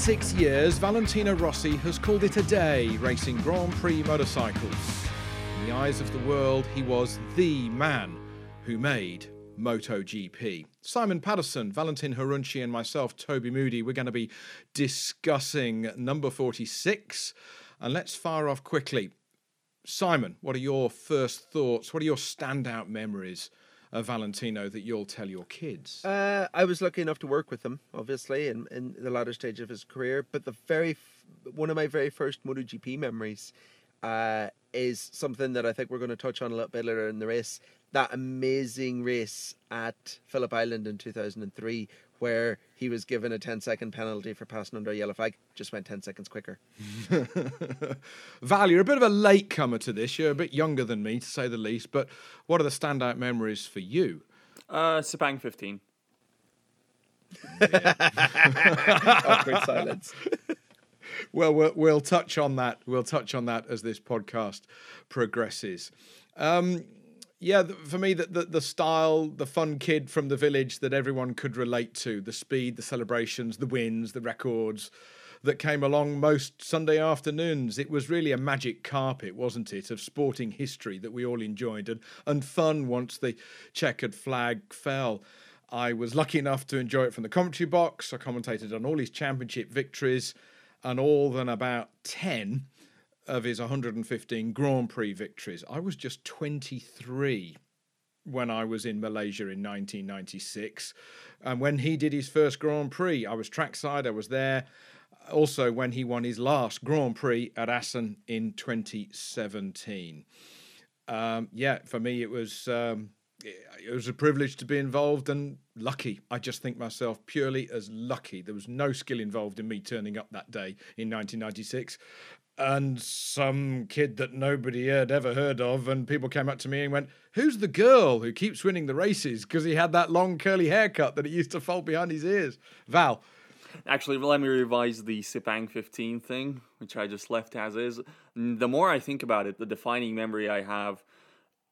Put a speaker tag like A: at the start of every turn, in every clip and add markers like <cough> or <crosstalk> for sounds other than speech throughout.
A: 26 years, Valentino Rossi has called it a day racing Grand Prix motorcycles. In the eyes of the world, he was the man who made MotoGP. Simon Patterson, Valentin Khorounzhiy, and myself, Toby Moody, we're going to be discussing number 46. And let's fire off quickly. Simon, what are your first thoughts? What are your standout memories of Valentino that you'll tell your kids?
B: Uh, I was lucky enough to work with him, obviously, in, in the latter stage of his career. But the very f- one of my very first MotoGP memories uh, is something that I think we're going to touch on a little bit later in the race. That amazing race at Phillip Island in 2003, where he was given a 10 second penalty for passing under a yellow flag, just went 10 seconds quicker. <laughs>
A: Val, you're a bit of a late comer to this. You're a bit younger than me, to say the least. But what are the standout memories for you?
C: Uh, Sepang 15. <laughs>
B: Awkward silence. <laughs>
A: well, well, we'll touch on that. We'll touch on that as this podcast progresses. Um, yeah, for me, the, the, the style, the fun kid from the village that everyone could relate to, the speed, the celebrations, the wins, the records that came along most Sunday afternoons. It was really a magic carpet, wasn't it, of sporting history that we all enjoyed and, and fun once the checkered flag fell. I was lucky enough to enjoy it from the commentary box. I commentated on all his championship victories and all than about 10 of his 115 Grand Prix victories. I was just 23 when I was in Malaysia in 1996. And when he did his first Grand Prix, I was trackside, I was there. Also, when he won his last Grand Prix at Assen in 2017. Um, yeah, for me, it was. Um, it was a privilege to be involved and lucky. I just think myself purely as lucky. There was no skill involved in me turning up that day in 1996 and some kid that nobody had ever heard of. And people came up to me and went, Who's the girl who keeps winning the races? Because he had that long curly haircut that it used to fold behind his ears. Val.
C: Actually, let me revise the Sepang 15 thing, which I just left as is. The more I think about it, the defining memory I have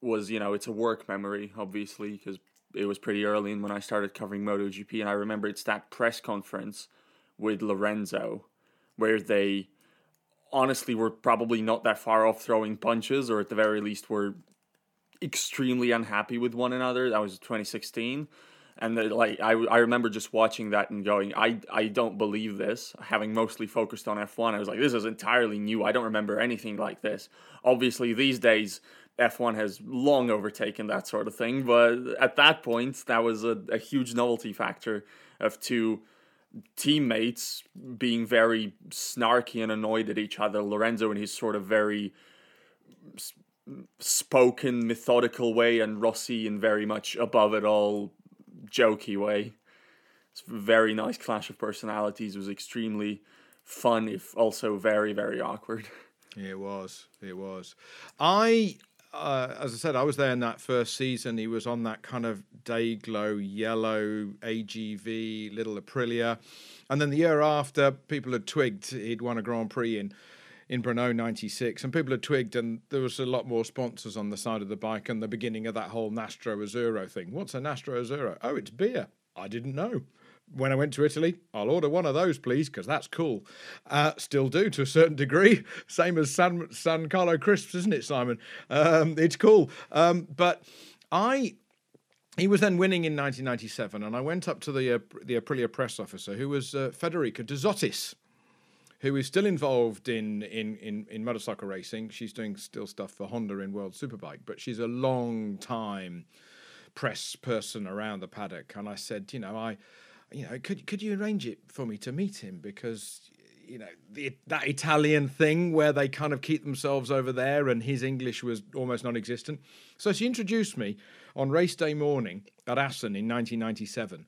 C: was, you know, it's a work memory, obviously, because it was pretty early in when I started covering MotoGP. And I remember it's that press conference with Lorenzo where they honestly were probably not that far off throwing punches, or at the very least were extremely unhappy with one another. That was 2016. And the, like I, I remember just watching that and going, I, I don't believe this. Having mostly focused on F1, I was like, this is entirely new. I don't remember anything like this. Obviously, these days, F1 has long overtaken that sort of thing. But at that point, that was a, a huge novelty factor of two teammates being very snarky and annoyed at each other. Lorenzo in his sort of very spoken, methodical way, and Rossi in very much above it all, jokey way. It's a very nice clash of personalities. It was extremely fun, if also very, very awkward.
A: It was. It was. I uh, as I said, I was there in that first season. He was on that kind of day glow yellow AGV little Aprilia, and then the year after, people had twigged he'd won a Grand Prix in in Brno '96, and people had twigged, and there was a lot more sponsors on the side of the bike, and the beginning of that whole Nastro Azzurro thing. What's a Nastro Azzurro? Oh, it's beer. I didn't know when I went to Italy, I'll order one of those, please, because that's cool. Uh, still do to a certain degree. <laughs> Same as San, San Carlo crisps, isn't it, Simon? Um, it's cool. Um, but I. He was then winning in 1997, and I went up to the uh, the Aprilia press officer, who was uh, Federica De Zottis, who is still involved in, in in in motorcycle racing. She's doing still stuff for Honda in World Superbike, but she's a long time press person around the paddock. And I said, you know, I you know, could could you arrange it for me to meet him because you know the, that Italian thing where they kind of keep themselves over there, and his English was almost non-existent. So she introduced me on race day morning at Assen in 1997,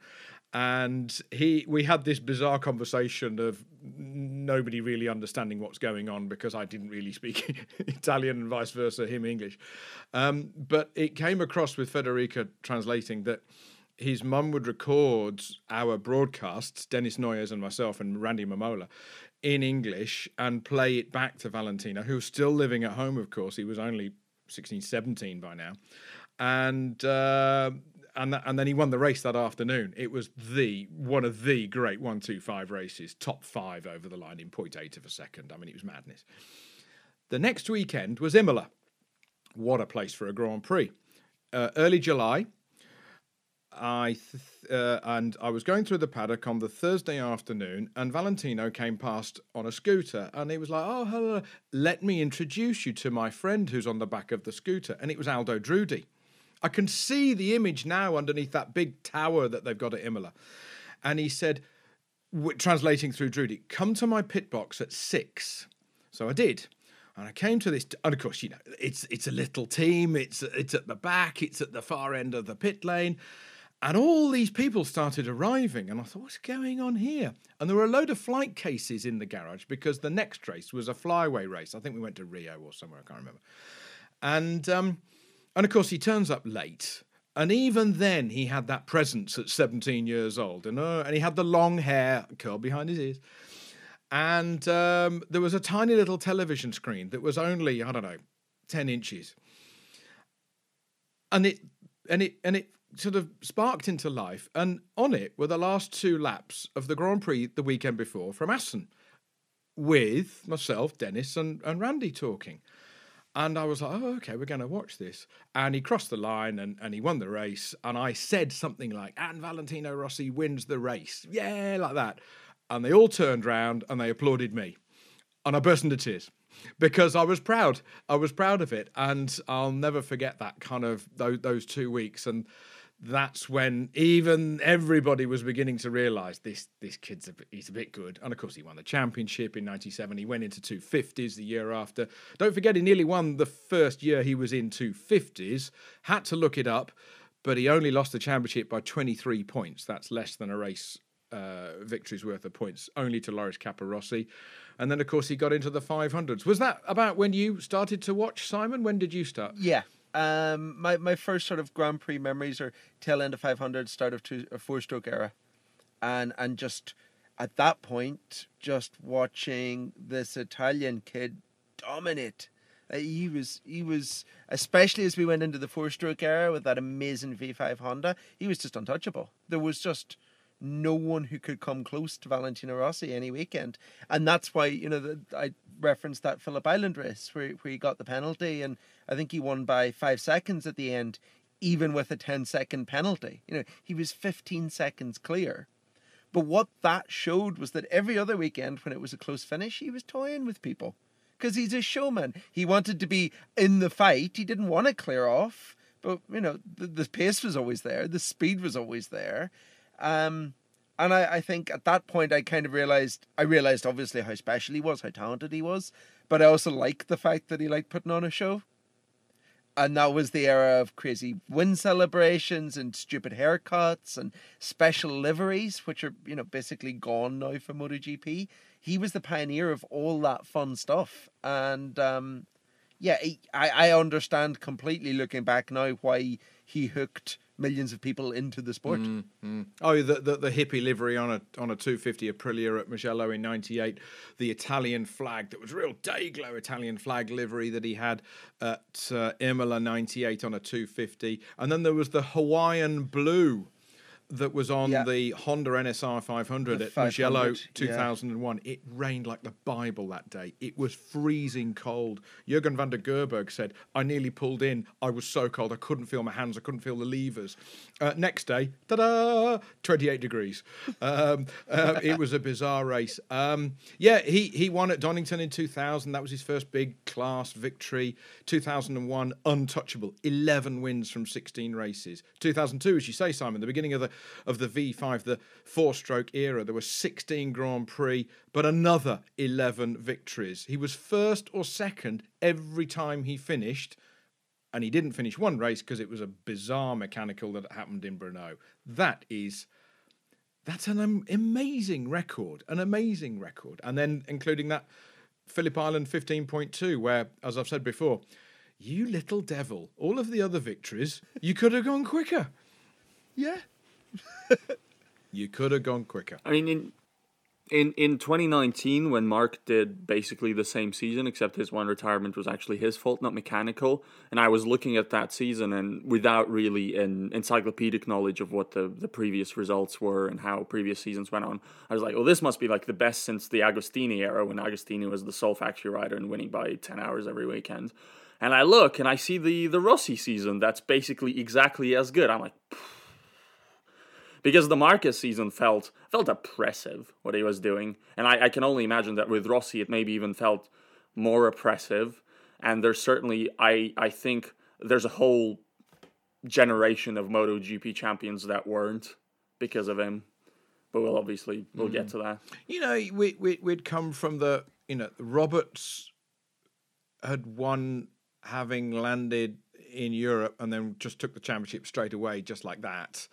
A: and he we had this bizarre conversation of nobody really understanding what's going on because I didn't really speak <laughs> Italian and vice versa, him English. Um, but it came across with Federica translating that his mum would record our broadcasts, Dennis Noyes and myself and Randy Mamola, in English and play it back to Valentino, who was still living at home, of course. He was only 16, 17 by now. And uh, and and then he won the race that afternoon. It was the one of the great one two five races, top five over the line in 0.8 of a second. I mean, it was madness. The next weekend was Imola. What a place for a Grand Prix! Uh, early July, I th- uh, and I was going through the paddock on the Thursday afternoon, and Valentino came past on a scooter, and he was like, "Oh, hello, let me introduce you to my friend who's on the back of the scooter," and it was Aldo Drudi. I can see the image now underneath that big tower that they've got at Imola, and he said, translating through Drudi, "Come to my pit box at six. So I did. And I came to this, and of course, you know, it's it's a little team. It's it's at the back. It's at the far end of the pit lane, and all these people started arriving. And I thought, what's going on here? And there were a load of flight cases in the garage because the next race was a flyaway race. I think we went to Rio or somewhere. I can't remember. And um, and of course, he turns up late. And even then, he had that presence at 17 years old, and uh, and he had the long hair curled behind his ears and um, there was a tiny little television screen that was only I don't know ten inches, and it and it and it sort of sparked into life. And on it were the last two laps of the Grand Prix the weekend before from Assen, with myself, Dennis, and and Randy talking. And I was like, oh, okay, we're going to watch this. And he crossed the line and, and he won the race. And I said something like, and Valentino Rossi wins the race. Yeah, like that and they all turned round and they applauded me. And I burst into tears because I was proud. I was proud of it. And I'll never forget that kind of those, those two weeks. And that's when even everybody was beginning to realise this this kid's a, he's a bit good. And of course, he won the championship in '97. He went into 250s the year after. Don't forget, he nearly won the first year he was in 250s. Had to look it up, but he only lost the championship by 23 points. That's less than a race uh, victories worth of points, only to Loris Capirossi. And then, of course, he got into the 500s. Was that about when you started to watch, Simon? When did you start?
B: Yeah. Um, my, my first sort of Grand Prix memories are tail end of 500, start of two, a four stroke era. And, and just at that point, just watching this Italian kid dominate. Uh, he was he was especially as we went into the four stroke era with that amazing V5 Honda. He was just untouchable. There was just no one who could come close to Valentino Rossi any weekend. And that's why, you know, the, I referenced that Phillip Island race where, where he got the penalty and I think he won by five seconds at the end, even with a 10 second penalty. You know, he was 15 seconds clear. But what that showed was that every other weekend when it was a close finish, he was toying with people. Because he's a showman. He wanted to be in the fight. He didn't want to clear off. But, you know, the, the pace was always there. The speed was always there. Um, and I, I think at that point I kind of realized I realized obviously how special he was, how talented he was, but I also liked the fact that he liked putting on a show. And that was the era of crazy win celebrations and stupid haircuts and special liveries, which are, you know, basically gone now for MotoGP. He was the pioneer of all that fun stuff. And um, yeah, I, I understand completely looking back now why he hooked millions of people into the sport. Mm,
A: mm. Oh, the, the, the hippie livery on a on a 250 Aprilia at Mugello in '98, the Italian flag that was real Dayglow Italian flag livery that he had at uh, Imola '98 on a 250, and then there was the Hawaiian blue that was on yeah. the Honda NSR 500 the at Mugello 2001. Yeah. It rained like the Bible that day. It was freezing cold. Jurgen van den Goorbergh said, I nearly pulled in. I was so cold. I couldn't feel my hands. I couldn't feel the levers. Uh, next day, ta da, 28 degrees. Um, uh, it was a bizarre race. Um, yeah, he, he won at Donington in 2000. That was his first big class victory. 2001, untouchable. 11 wins from 16 races. 2002, as you say, Simon, the beginning of the of the V5, the four stroke era. There were 16 Grand Prix, but another 11 victories. He was first or second every time he finished. And he didn't finish one race because it was a bizarre mechanical that happened in Brno. That is that's an amazing record, an amazing record. And then including that Phillip Island 15.2, where, as I've said before, you little devil, all of the other victories, you could have gone quicker.
B: Yeah, <laughs>
A: you could have gone quicker.
C: I mean, in in in 2019 when Marc did basically the same season except his one retirement was actually his fault not mechanical and I was looking at that season and without really an encyclopedic knowledge of what the the previous results were and how previous seasons went on I was like well this must be like the best since the Agostini era when Agostini was the sole factory rider and winning by 10 hours every weekend and I look and I see the the Rossi season that's basically exactly as good I'm like because the Marquez season felt felt oppressive what he was doing, and I, I can only imagine that with Rossi it maybe even felt more oppressive. And there's certainly I I think there's a whole generation of MotoGP champions that weren't because of him. But we'll obviously we'll mm. get to that.
A: You know, we, we we'd come from the you know Roberts had won having landed in Europe and then just took the championship straight away, just like that.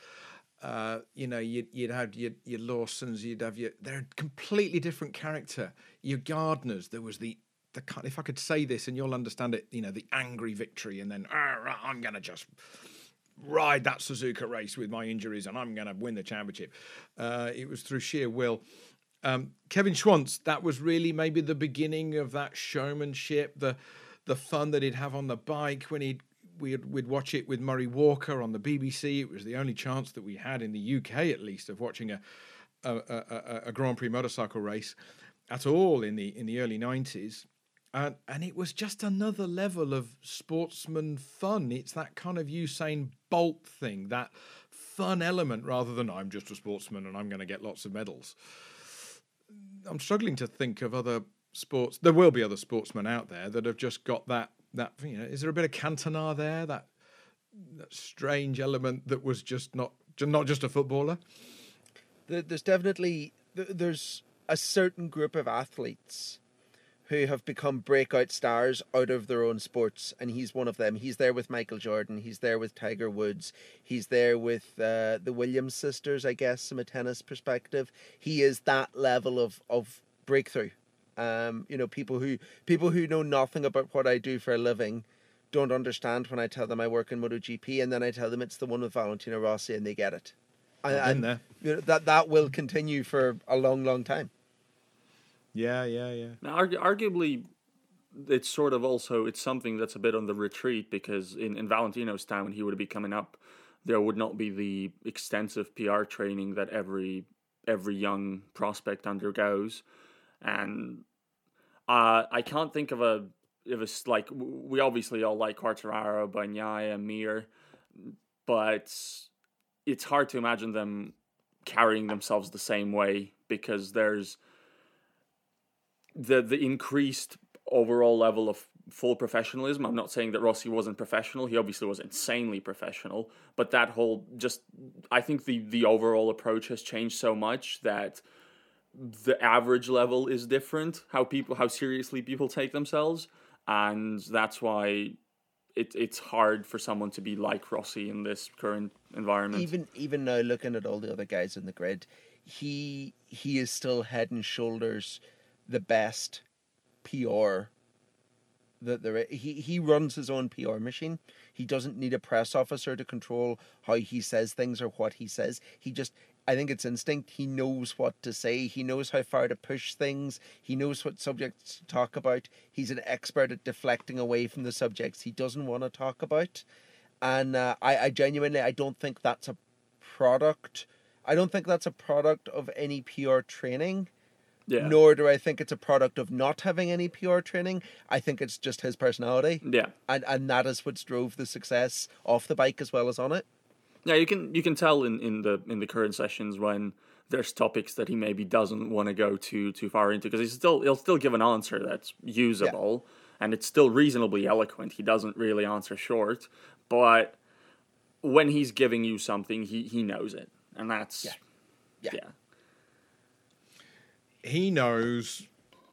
A: Uh, you know, you'd, you'd have your, your Lawsons, you'd have your, they're a completely different character. Your Gardners, there was the, the, if I could say this and you'll understand it, you know, the angry victory and then, ah, I'm going to just ride that Suzuka race with my injuries and I'm going to win the championship. Uh, it was through sheer will. Um, Kevin Schwantz, that was really maybe the beginning of that showmanship, the the fun that he'd have on the bike when he'd we'd, we'd watch it with Murray Walker on the BBC. It was the only chance that we had in the UK, at least, of watching a a, a, a Grand Prix motorcycle race at all in the in the early nineties. And, and it was just another level of sportsman fun. It's that kind of Usain Bolt thing, that fun element, rather than I'm just a sportsman and I'm going to get lots of medals. I'm struggling to think of other sports. There will be other sportsmen out there that have just got that that you know is there a bit of Cantona there that that strange element that was just not not just a footballer
B: there's definitely there's a certain group of athletes who have become breakout stars out of their own sports, and he's one of them. He's there with Michael Jordan. He's there with Tiger Woods. He's there with uh, the Williams sisters, I guess, from a tennis perspective. He is that level of of breakthrough um, you know, people who people who know nothing about what I do for a living don't understand when I tell them I work in MotoGP, and then I tell them it's the one with Valentino Rossi, and they get it.
A: And, and
B: you know, that that will continue for a long, long time.
A: Yeah, yeah, yeah.
C: Now, argu- arguably, it's sort of also it's something that's a bit on the retreat because in, in Valentino's time when he would be coming up, there would not be the extensive PR training that every every young prospect undergoes, and uh, I can't think of a if it's like we obviously all like Quartararo, Bagnaia, Mir, but it's hard to imagine them carrying themselves the same way because there's the the increased overall level of full professionalism. I'm not saying that Rossi wasn't professional. He obviously was insanely professional, but that whole just I think the the overall approach has changed so much that the average level is different how people how seriously people take themselves and that's why it, it's hard for someone to be like Rossi in this current environment
B: even even now looking at all the other guys in the grid he he is still head and shoulders the best PR that there he he runs his own PR machine. He doesn't need a press officer to control how he says things or what he says. He just I think it's instinct. He knows what to say. He knows how far to push things. He knows what subjects to talk about. He's an expert at deflecting away from the subjects he doesn't want to talk about. And uh, I, I genuinely, I don't think that's a product. I don't think that's a product of any PR training. Yeah. Nor do I think it's a product of not having any PR training. I think it's just his personality.
C: Yeah.
B: And and that is what drove the success off the bike as well as on it.
C: Yeah, you can you can tell in, in the in the current sessions when there's topics that he maybe doesn't want to go too too far into because he's still he'll still give an answer that's usable yeah. and it's still reasonably eloquent. He doesn't really answer short, but when he's giving you something, he he knows it, and that's
B: yeah, yeah. yeah.
A: He knows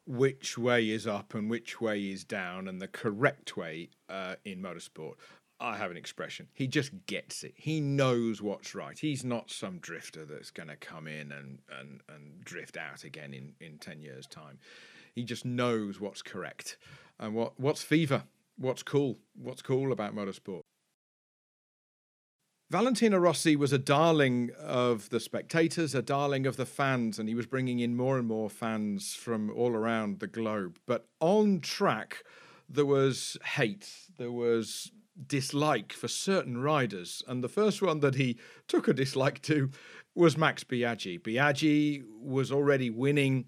A: which way is up and which way is down, and the correct way uh, in motorsport. I have an expression. He just gets it. He knows what's right. He's not some drifter that's going to come in and, and, and drift out again in, in 10 years' time. He just knows what's correct and what, what's fever, what's cool, what's cool about motorsport. Valentino Rossi was a darling of the spectators, a darling of the fans, and he was bringing in more and more fans from all around the globe. But on track, there was hate, there was dislike for certain riders. And the first one that he took a dislike to was Max Biaggi. Biaggi was already winning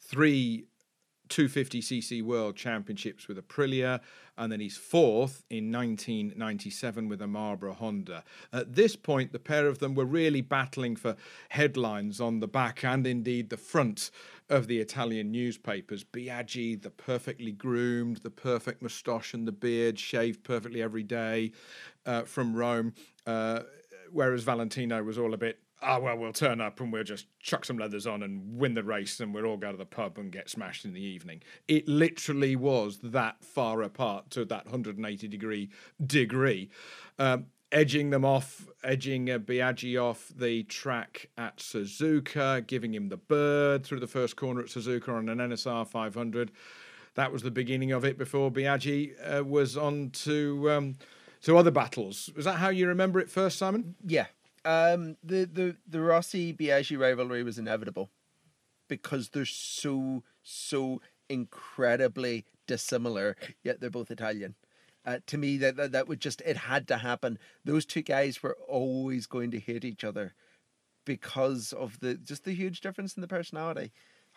A: three 250cc World Championships with Aprilia, and then he's fourth in 1997 with a Marlboro Honda. At this point, the pair of them were really battling for headlines on the back and indeed the front of the Italian newspapers. Biaggi, the perfectly groomed, the perfect moustache and the beard, shaved perfectly every day uh, from Rome, uh, whereas Valentino was all a bit ah, oh, well, we'll turn up and we'll just chuck some leathers on and win the race and we'll all go to the pub and get smashed in the evening. It literally was that far apart to that 180 degree degree. Um, edging them off, edging uh, Biaggi off the track at Suzuka, giving him the bird through the first corner at Suzuka on an NSR 500. That was the beginning of it before Biaggi uh, was on to um, to other battles. Was that how you remember it first, Simon?
B: Yeah, um, the the the Rossi Biaggi rivalry was inevitable because they're so so incredibly dissimilar, yet they're both Italian. Uh, to me, that, that that would just it had to happen. Those two guys were always going to hate each other because of the just the huge difference in the personality.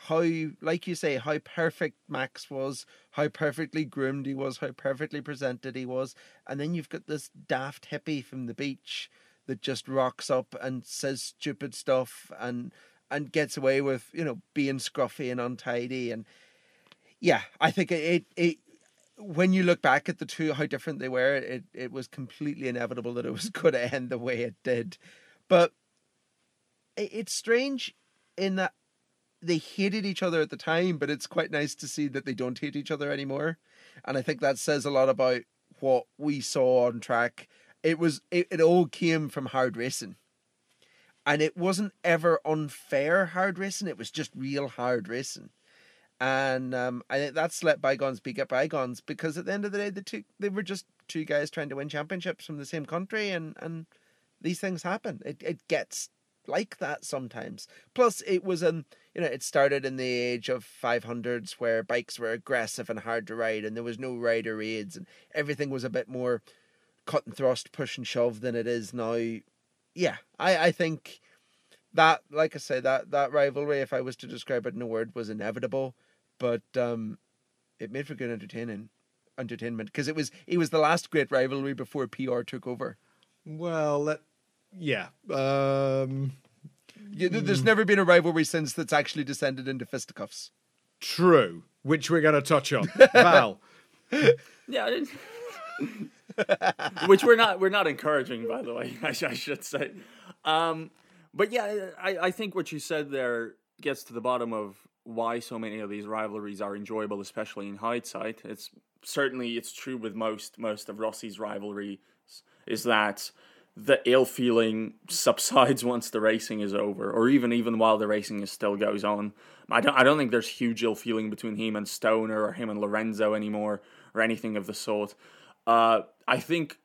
B: How, like you say, how perfect Max was, how perfectly groomed he was, how perfectly presented he was, and then you've got this daft hippie from the beach that just rocks up and says stupid stuff and and gets away with you know being scruffy and untidy and yeah i think it it when you look back at the two how different they were it it was completely inevitable that it was <laughs> going to end the way it did. But it's strange in that they hated each other at the time but it's quite nice to see that they don't hate each other anymore. And i think that says a lot about what we saw on track. It was it, it all came from hard racing. And it wasn't ever unfair hard racing it was just real hard racing and um, I think that's let bygones be get bygones because at the end of the day, the two they were just two guys trying to win championships from the same country, and and these things happen. It it gets like that sometimes. Plus, it was um you know it started in the age of five hundreds where bikes were aggressive and hard to ride, and there was no rider aids, and everything was a bit more cut and thrust, push and shove than it is now. Yeah, I, I think that, like I say, that, that rivalry, if I was to describe it in a word, was inevitable, but um, it made for good entertaining entertainment because it was it was the last great rivalry before PR took over.
A: Well, that, yeah. Um,
B: yeah there's mm. never been a rivalry since that's actually descended into fisticuffs.
A: True, which we're going to touch on. <laughs> Val.
C: yeah. <laughs> which we're not we're not encouraging, by the way. <laughs> I, I should say. Um, but yeah, I, I think what you said there gets to the bottom of why so many of these rivalries are enjoyable, especially in hindsight. It's certainly it's true with most most of Rossi's rivalries is that the ill feeling subsides <laughs> once the racing is over, or even even while the racing is still goes on. I don't I don't think there's huge ill feeling between him and Stoner or him and Lorenzo anymore, or anything of the sort. Uh, I think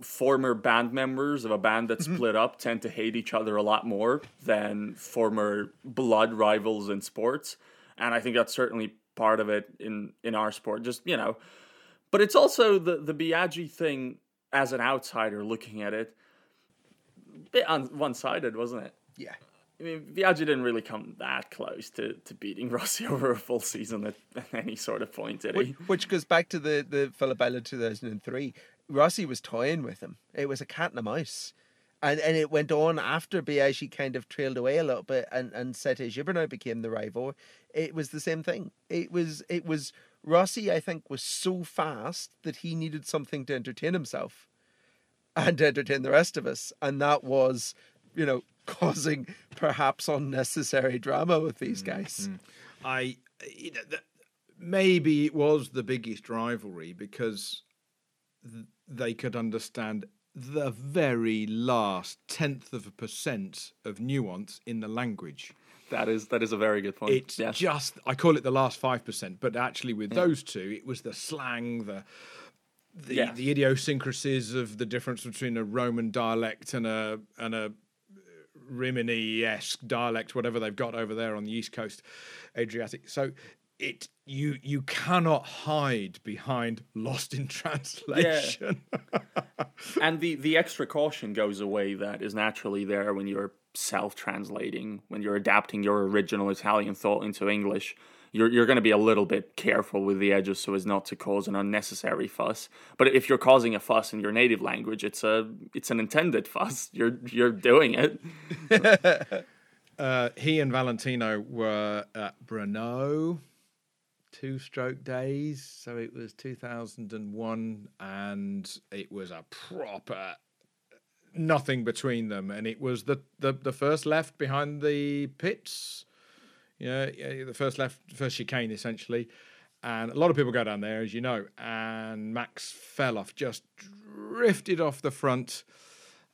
C: former band members of a band that mm-hmm. split up tend to hate each other a lot more than former blood rivals in sports, and I think that's certainly part of it in in our sport. Just you know, but it's also the the Biaggi thing as an outsider looking at it, bit on one sided, wasn't it?
B: Yeah.
C: I mean, Biaggi didn't really come that close to, to beating <laughs> Rossi over a full season at, at any sort of point, did
B: he? Which, which, goes back to the, the Phillip 2003. Rossi was toying with him. It was a cat and a mouse. And and it went on after Biaggi kind of trailed away a little bit and, and Sete Gibernau became the rival. It was the same thing. It was it was Rossi, I think, was so fast that he needed something to entertain himself and to entertain the rest of us. And that was, you know, <laughs> causing perhaps unnecessary drama with these mm, guys. Mm-hmm.
A: I you know, the, maybe it was the biggest rivalry because th- they could understand the very last tenth of a percent of nuance in the language.
C: That is that is a very good point.
A: It's yes. just I call it the last five percent, but actually with yeah. those two, it was the slang, the the,
C: Yeah.
A: the idiosyncrasies of the difference between a Roman dialect and a and a Rimini esque dialect, whatever they've got over there on the east coast, Adriatic. So it you you cannot hide behind lost in translation. <laughs>
C: and the the extra caution goes away that is naturally there when you're self-translating when you're adapting your original italian thought into english. You're, you're going to be a little bit careful with the edges so as not to cause an unnecessary fuss. But if you're causing a fuss in your native language it's a it's an intended fuss. You're you're doing it. <laughs>
A: Uh, he and Valentino were at Brno two stroke days. So it was 2001 and it was a proper nothing between them. And it was the, the, the first left behind the pits. Yeah, yeah, the first left, first chicane essentially. And a lot of people go down there, as you know. And Max fell off, just drifted off the front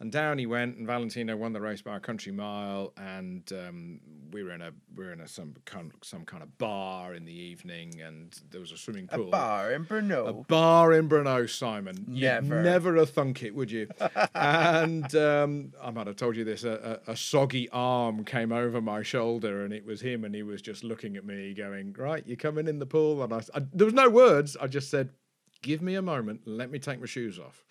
A: and down he went, and Valentino won the race by a country mile. And um, we were in a we were in a some kind some kind of bar in the evening, and there was a swimming pool.
B: A bar in Brno.
A: A bar in Brno, Simon. You'd
B: Never.
A: never a thunk it, would you? <laughs> and um, I might have told you this. A, a, a soggy arm came over my shoulder, and it was him, and he was just looking at me, going, "Right, you're coming in the pool?" And I, I there was no words. I just said, "Give me a moment. Let me take my shoes off."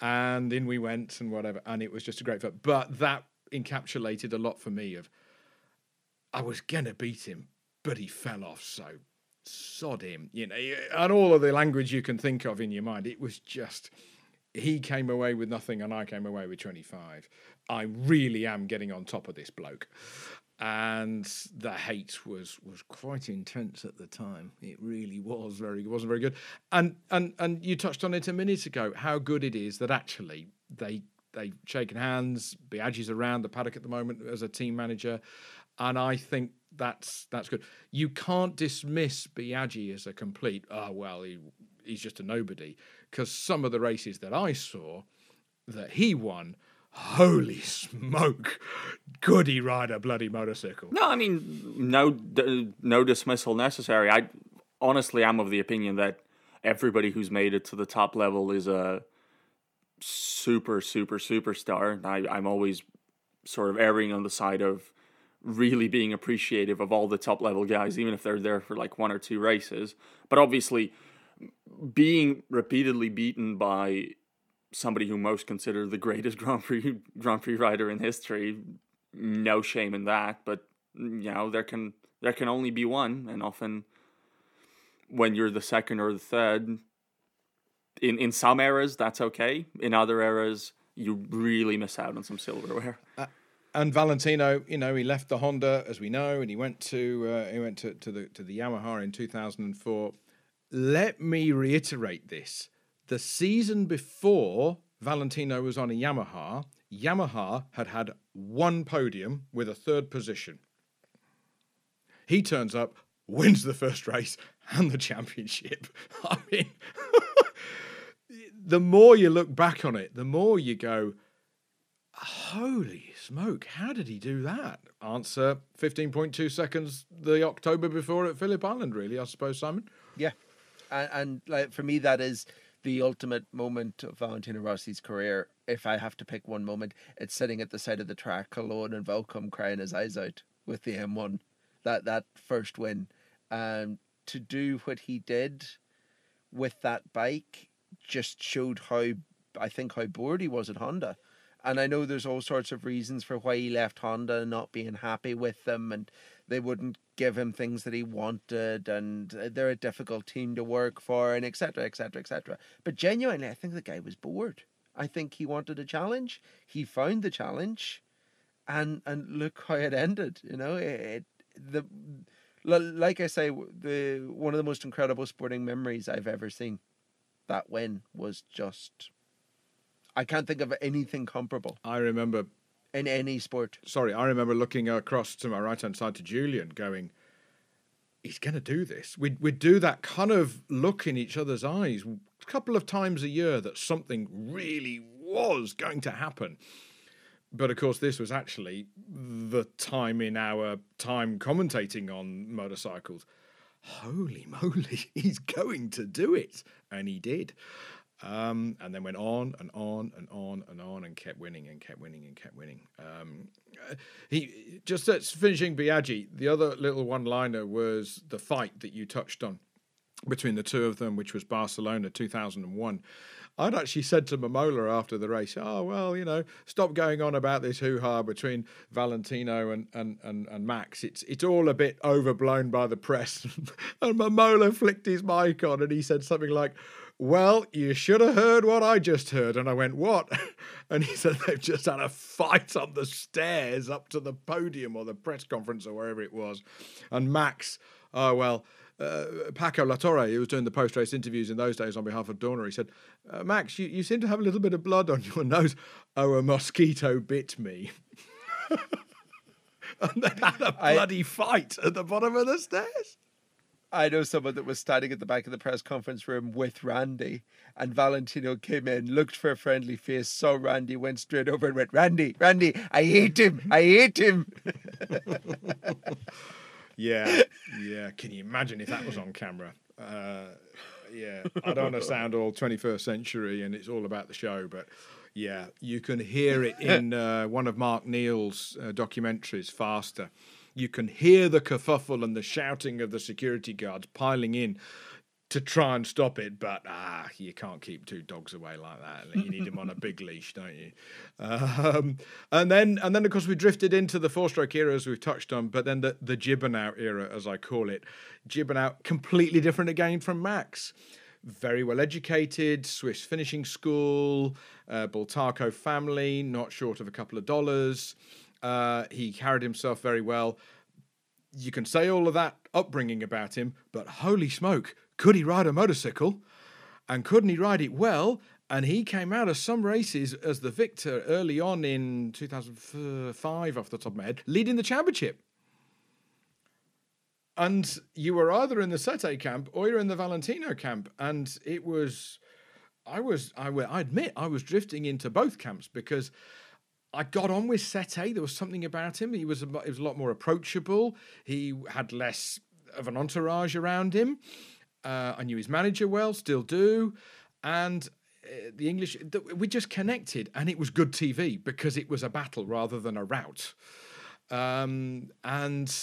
A: And in we went, and whatever. And it was just a great fun. But that encapsulated a lot for me. Of I was gonna beat him, but he fell off so sod him, you know, and all of the language you can think of in your mind. It was just he came away with nothing, and I came away with twenty five. I really am getting on top of this bloke, and the hate was was quite intense at the time. It really was very it wasn't very good. And and and you touched on it a minute ago how good it is that actually they they've shaken hands. Biaggi's around the paddock at the moment as a team manager, and I think that's that's good. You can't dismiss Biaggi as a complete. Oh well, he he's just a nobody because some of the races that I saw that he won. Holy smoke! Could he ride a bloody motorcycle?
C: No, I mean, no, no dismissal necessary. I honestly am of the opinion that everybody who's made it to the top level is a super, super, superstar. I, I'm always sort of erring on the side of really being appreciative of all the top level guys, even if they're there for like one or two races. But obviously, being repeatedly beaten by somebody who most consider the greatest <laughs> Grand Prix Grand Prix rider in history, no shame in that. But you know, there can there can only be one, and often when you're the second or the third, in in some eras that's okay. In other eras, you really miss out on some silverware. <laughs>
A: and Valentino, you know, he left the Honda as we know, and he went to uh, he went to, to the to the Yamaha in 2004. Let me reiterate this: the season before Valentino was on a Yamaha, Yamaha had had one podium with a third position. He turns up, wins the first race and the championship. <laughs> I mean, <laughs> the more you look back on it, the more you go, Holy smoke, how did he do that? Answer 15.2 seconds the October before at Phillip Island, really, I suppose, Simon.
B: Yeah, and, and like for me, that is the ultimate moment of Valentino Rossi's career. If I have to pick one moment, it's sitting at the side of the track alone and Welkom crying his eyes out with the M1. That that first win, um, to do what he did with that bike just showed how I think how bored he was at Honda. And I know there's all sorts of reasons for why he left Honda and not being happy with them, and they wouldn't give him things that he wanted, and uh, they're a difficult team to work for, and etc. etc. etc. But genuinely, I think the guy was bored. I think he wanted a challenge. He found the challenge, and and look how it ended. You know, it, the like I say, the one of the most incredible sporting memories I've ever seen. That win was just. I can't think of anything comparable
A: I remember,
B: in any sport.
A: sorry, I remember looking across to my right hand side to Julian going, he's going to do this. We'd, we'd do that kind of look in each other's eyes a couple of times a year that something really was going to happen. But of course, this was actually the time in our time commentating on motorcycles. holy moly, <laughs> he's going to do it. And he did. Um, and then went on and on and on and on and kept winning and kept winning and kept winning. Um, uh, he just finishing Biaggi. The other little one-liner was the fight that you touched on between the two of them, which was Barcelona 2001. I'd actually said to Mamola after the race, "Oh well, you know, stop going on about this hoo-ha between Valentino and and and, and Max. It's it's all a bit overblown by the press." <laughs> and Mamola flicked his mic on, and he said something like, well, you should have heard what I just heard. And I went, What? <laughs> And he said, They've just had a fight on the stairs up to the podium or the press conference or wherever it was. And Max, oh, well, uh, Paco Latorre, who was doing the post race interviews in those days on behalf of Dorna, he said, uh, Max, you, you seem to have a little bit of blood on your <laughs> nose. Oh, a mosquito bit me. <laughs> and they had a bloody I... fight at the bottom of the stairs.
B: I know someone that was standing at the back of the press conference room with Randy, and Valentino came in, looked for a friendly face, saw Randy, went straight over and went, Randy, Randy, I hate him, I hate him. <laughs>
A: yeah, yeah. Can you imagine if that was on camera? Uh, yeah, I don't understand all 21st century, and it's all about the show, but yeah, you can hear it in uh, one of Mark Neale's uh, documentaries, Faster you can hear the kerfuffle and the shouting of the security guards piling in to try and stop it, but ah, you can't keep two dogs away like that. You need them on a big leash, don't you? Um, and then, and then, of course, we drifted into the four-stroke era as we've touched on, but then the the Gibernau era, as I call it, Gibernau completely different again from Max. Very well educated, Swiss finishing school, uh, Bultaco family, not short of a couple of dollars. Uh, he carried himself very well. You can say all of that upbringing about him, but holy smoke, could he ride a motorcycle? And couldn't he ride it well? And he came out of some races as the victor early on in 2005, off the top of my head, leading the championship. And you were either in the Sete camp or you're in the Valentino camp. And it was, I was, I, I admit, I was drifting into both camps because I got on with Sete. There was something about him. He was a, he was a lot more approachable. He had less of an entourage around him. Uh, I knew his manager well, still do, and uh, the English we just connected, and it was good TV because it was a battle rather than a rout. Um, and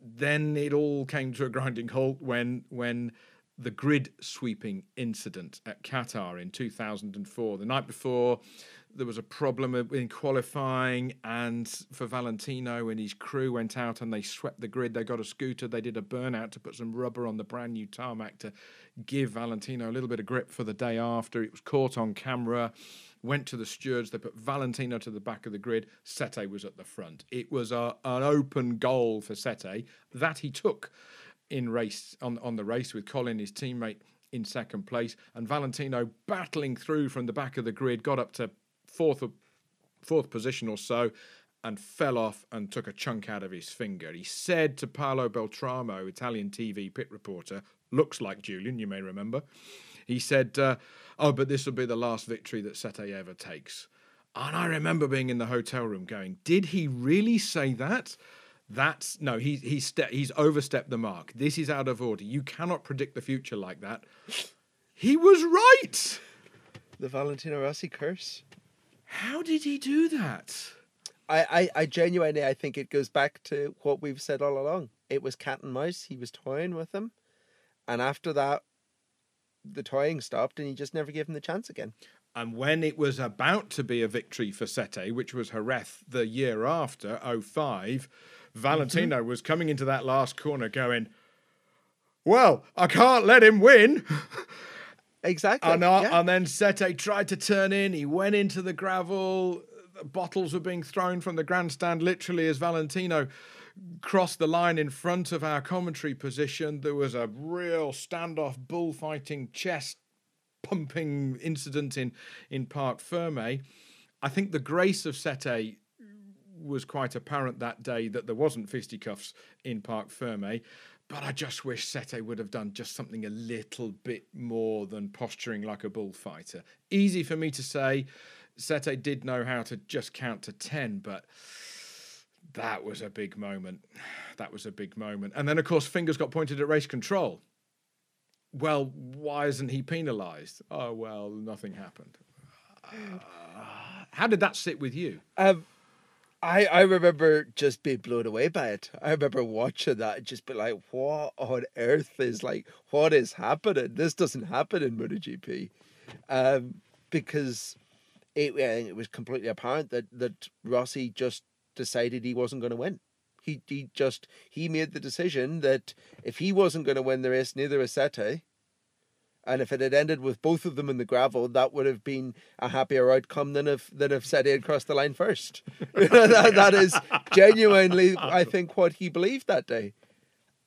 A: then it all came to a grinding halt when when the grid sweeping incident at Qatar in 2004, the night before there was a problem in qualifying, and for Valentino and his crew went out and they swept the grid. They got a scooter, they did a burnout to put some rubber on the brand new tarmac to give Valentino a little bit of grip for the day after. It was caught on camera. Went to the stewards. They put Valentino to the back of the grid. Sete was at the front. It was a, an open goal for Sete that he took in race on on the race with Colin, his teammate, in second place, and Valentino battling through from the back of the grid, got up to fourth fourth position or so and fell off and took a chunk out of his finger. He said to Paolo Beltramo, Italian TV pit reporter, looks like Julian, you may remember. He said, uh, "Oh, but this will be the last victory that Sete ever takes." And I remember being in the hotel room going, "Did he really say that?" That's no, he, he's ste- he's overstepped the mark. This is out of order. You cannot predict the future like that. He was right.
B: The Valentino Rossi curse.
A: How did he do that?
B: I, I, I genuinely I think it goes back to what we've said all along. It was cat and mouse. He was toying with them, and after that, the toying stopped, and he just never gave him the chance again.
A: And when it was about to be a victory for Sete, which was Jerez the year after, 05, Valentino mm-hmm. was coming into that last corner going, Well, I can't let him win. <laughs>
B: Exactly.
A: And, uh, yeah. and then Sete tried to turn in. He went into the gravel. Bottles were being thrown from the grandstand literally as Valentino crossed the line in front of our commentary position. There was a real standoff, bullfighting, chest pumping incident in, in Parc Ferme. I think the grace of Sete was quite apparent that day that there wasn't fisticuffs in Parc Ferme. But I just wish Sete would have done just something a little bit more than posturing like a bullfighter. Easy for me to say. Sete did know how to just count to 10, but That was a big moment. That was a big moment. And then, of course, fingers got pointed at race control. Well, why isn't he penalised? Oh, well, nothing happened. Uh, how did that sit with you?
B: Um, I I remember just being blown away by it. I remember watching that and just be like, "What on earth is like? What is happening? This doesn't happen in MotoGP," um, because it it was completely apparent that that Rossi just decided he wasn't going to win. He he just he made the decision that if he wasn't going to win the race, neither was Sete. And if it had ended with both of them in the gravel, that would have been a happier outcome than if than if Sete had crossed the line first. <laughs> that, that is genuinely, I think, what he believed that day,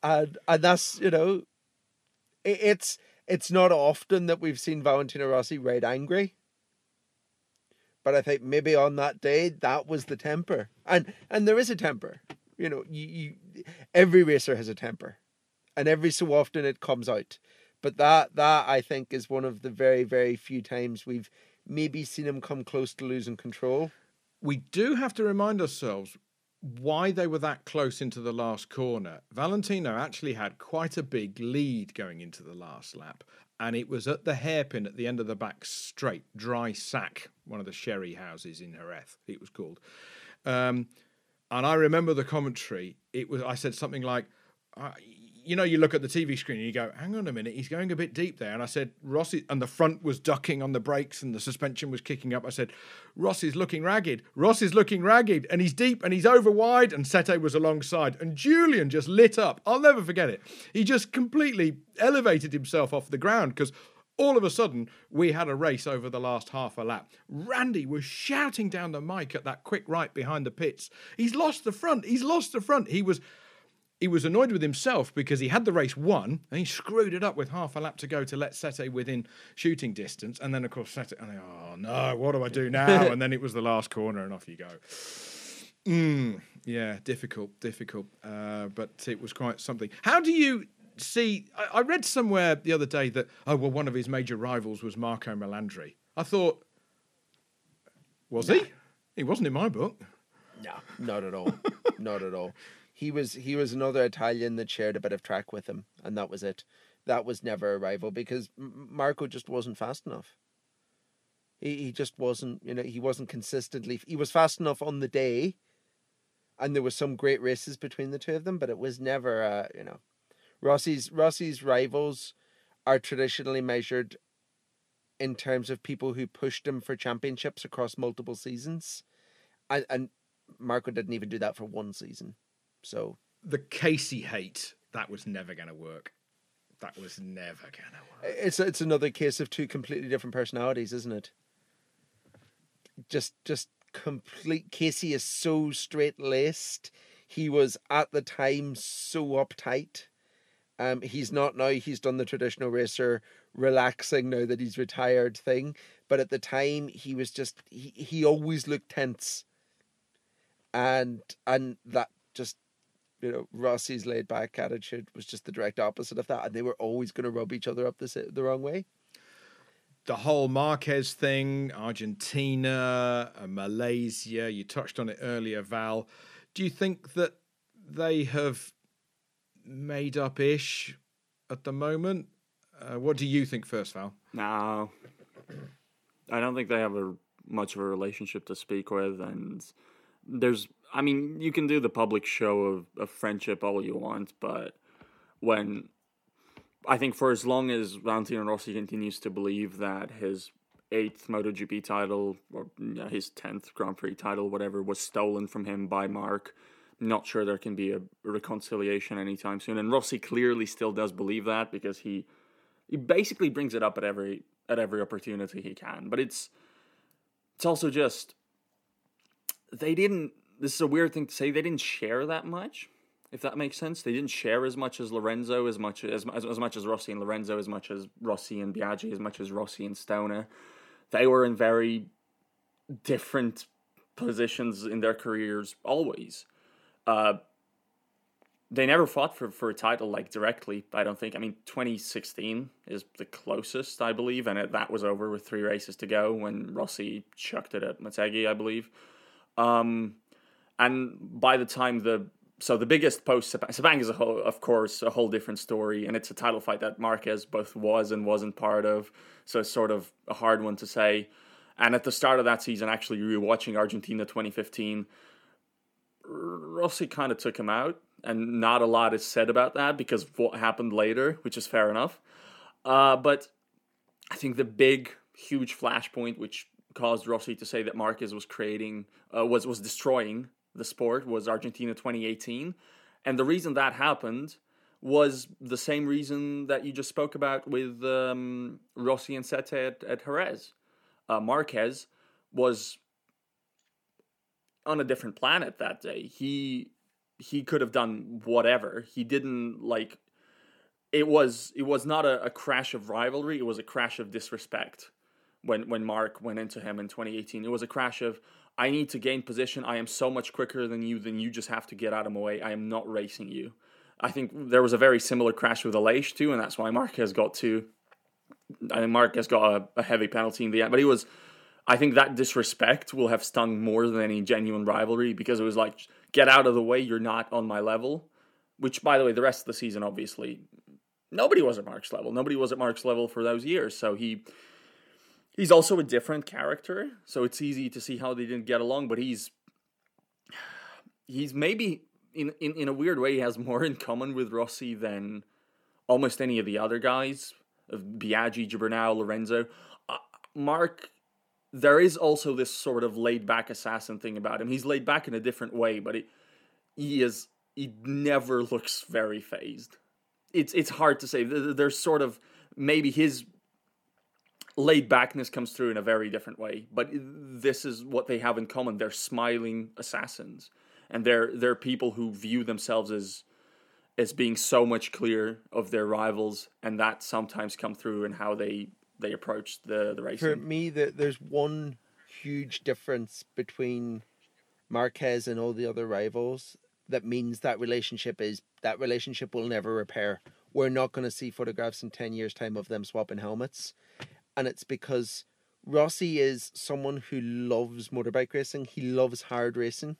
B: and and that's you know, it, it's it's not often that we've seen Valentino Rossi ride angry. But I think maybe on that day that was the temper, and and there is a temper. You know, you, you every racer has a temper, and every so often it comes out but that that I think is one of the very very few times we've maybe seen him come close to losing control.
A: We do have to remind ourselves why they were that close into the last corner. Valentino actually had quite a big lead going into the last lap, and it was at the hairpin at the end of the back straight, dry sack, one of the sherry houses in Jerez, it was called. Um, and I remember the commentary. It was I said something like, you know, you look at the TV screen and you go, hang on a minute, he's going a bit deep there. And I said, Rossi, and the front was ducking on the brakes and the suspension was kicking up. I said, Ross is looking ragged. Ross is looking ragged. And he's deep and he's over wide. And Sete was alongside. And Julian just lit up. I'll never forget it. He just completely elevated himself off the ground because all of a sudden we had a race over the last half a lap. Randy was shouting down the mic at that quick right behind the pits. He's lost the front. He's lost the front. He was he was annoyed with himself because he had the race won and he screwed it up with half a lap to go to let Sete within shooting distance. And then, of course, Sete, and oh no, what do I do now? <laughs> and then it was the last corner and off you go. Mm, yeah, difficult, difficult. Uh, but it was quite something. How do you see? I, I, read somewhere the other day that, oh, well, one of his major rivals was Marco Melandri. I thought, was he? He wasn't in my book.
B: No, not at all. not at all <laughs> he was he was another Italian that shared a bit of track with him, and that was it. That was never a rival because Marco just wasn't fast enough. He he just wasn't you know he wasn't consistently he was fast enough on the day, and there were some great races between the two of them, but it was never uh, you know, Rossi's Rossi's rivals are traditionally measured in terms of people who pushed him for championships across multiple seasons, and and Marco didn't even do that for one season. So
A: the Casey hate that was never going to work. That was never going to work.
B: It's it's another case of two completely different personalities, isn't it? Just just complete. Casey is so straight laced. He was at the time so uptight. Um, he's not now. He's done the traditional racer relaxing now that he's retired thing. But at the time, he was just he, he always looked tense, and and that just you know, Rossi's laid back attitude was just the direct opposite of that, and they were always going to rub each other up the the wrong way.
A: The whole Marquez thing, Argentina, uh, Malaysia, you touched on it earlier, Val. Do you think that they have made up ish at the moment? Uh, what do you think first, Val?
C: No, I don't think they have a much of a relationship to speak with, and there's I mean, you can do the public show of, of friendship all you want, but when I think for as long as Valentino Rossi continues to believe that his eighth MotoGP title or his tenth Grand Prix title, whatever, was stolen from him by Marc, not sure there can be a reconciliation anytime soon. And Rossi clearly still does believe that because he he basically brings it up at every at every opportunity he can. But it's it's also just they didn't this is a weird thing to say. They didn't share that much, if that makes sense. They didn't share as much as Lorenzo, as much as as, as much as Rossi and Lorenzo, as much as Rossi and Biaggi, as much as Rossi and Stoner. They were in very different positions in their careers always. Uh, they never fought for, for a title like directly. I don't think. I mean, 2016 is the closest, I believe, and it, that was over with three races to go when Rossi chucked it at Motegi, I believe. Um, And by the time the so the biggest post Sepang is a whole, of course, a whole different story, and it's a title fight that Marquez both was and wasn't part of. So it's sort of a hard one to say. And at the start of that season, actually rewatching Argentina 2015, Rossi kind of took him out, and not a lot is said about that because what happened later, which is fair enough. Uh, but I think the big, huge flashpoint, which caused Rossi to say that Marquez was creating, uh, was was destroying the sport, was Argentina 2018, and the reason that happened was the same reason that you just spoke about with um, Rossi and Sete at, at Jerez. Uh, Marquez was on a different planet that day. He he could have done whatever. He didn't like it was it was not a, a crash of rivalry, it was a crash of disrespect when when Marc went into him in 2018. It was a crash of I need to gain position. I am so much quicker than you, then you just have to get out of my way. I am not racing you. I think there was a very similar crash with Aleix too, and that's why Marquez got to I think Marquez got a, a heavy penalty in the end. But he was I think that disrespect will have stung more than any genuine rivalry because it was like, get out of the way, you're not on my level. Which, by the way, the rest of the season, obviously, nobody was at Marc's level. Nobody was at Marc's level for those years. So he he's also a different character. So it's easy to see how they didn't get along. But he's he's maybe in in, in a weird way he has more in common with Rossi than almost any of the other guys of Biaggi, Gibernau, Lorenzo. Uh, Marc there is also this sort of laid back assassin thing about him. He's laid back in a different way, but he, he is he never looks very phased. It's it's hard to say. There's sort of maybe his laid backness comes through in a very different way, but this is what they have in common. They're smiling assassins, and they're they're people who view themselves as as being so much clear of their rivals, and that sometimes come through in how they they approached the the racing.
B: For me, the, there's one huge difference between Marquez and all the other rivals that means that relationship is that relationship will never repair. We're not going to see photographs in 10 years time of them swapping helmets. And it's because Rossi is someone who loves motorbike racing. He loves hard racing.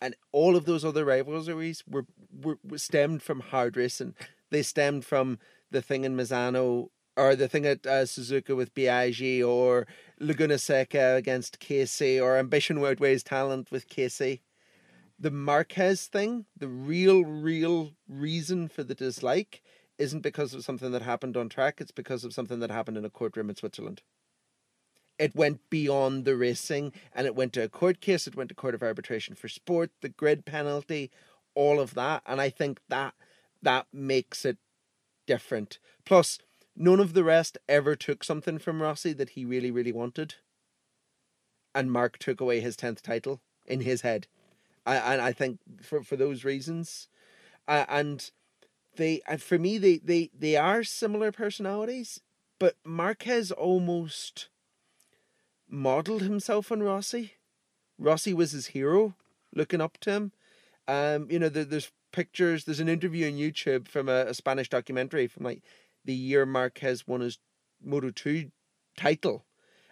B: And all of those other rivalries were, were, were stemmed from hard racing. They stemmed from the thing in Misano or the thing at uh, Suzuka with Biaggi, or Laguna Seca against Casey, or Ambition Outweighs Talent with Casey. The Marquez thing, the real, real reason for the dislike isn't because of something that happened on track, it's because of something that happened in a courtroom in Switzerland. It went beyond the racing and it went to a court case, it went to court of arbitration for sport, the grid penalty, all of that. And I think that that makes it different. Plus, None of the rest ever took something from Rossi that he really, really wanted. And Marc took away his 10th title in his head. I, and I think for, for those reasons. Uh, and they, uh, for me, they, they, they are similar personalities, but Marquez almost modeled himself on Rossi. Rossi was his hero, looking up to him. Um, you know, there, there's pictures. There's an interview on YouTube from a, a Spanish documentary from like the year Marquez won his Moto 2 title,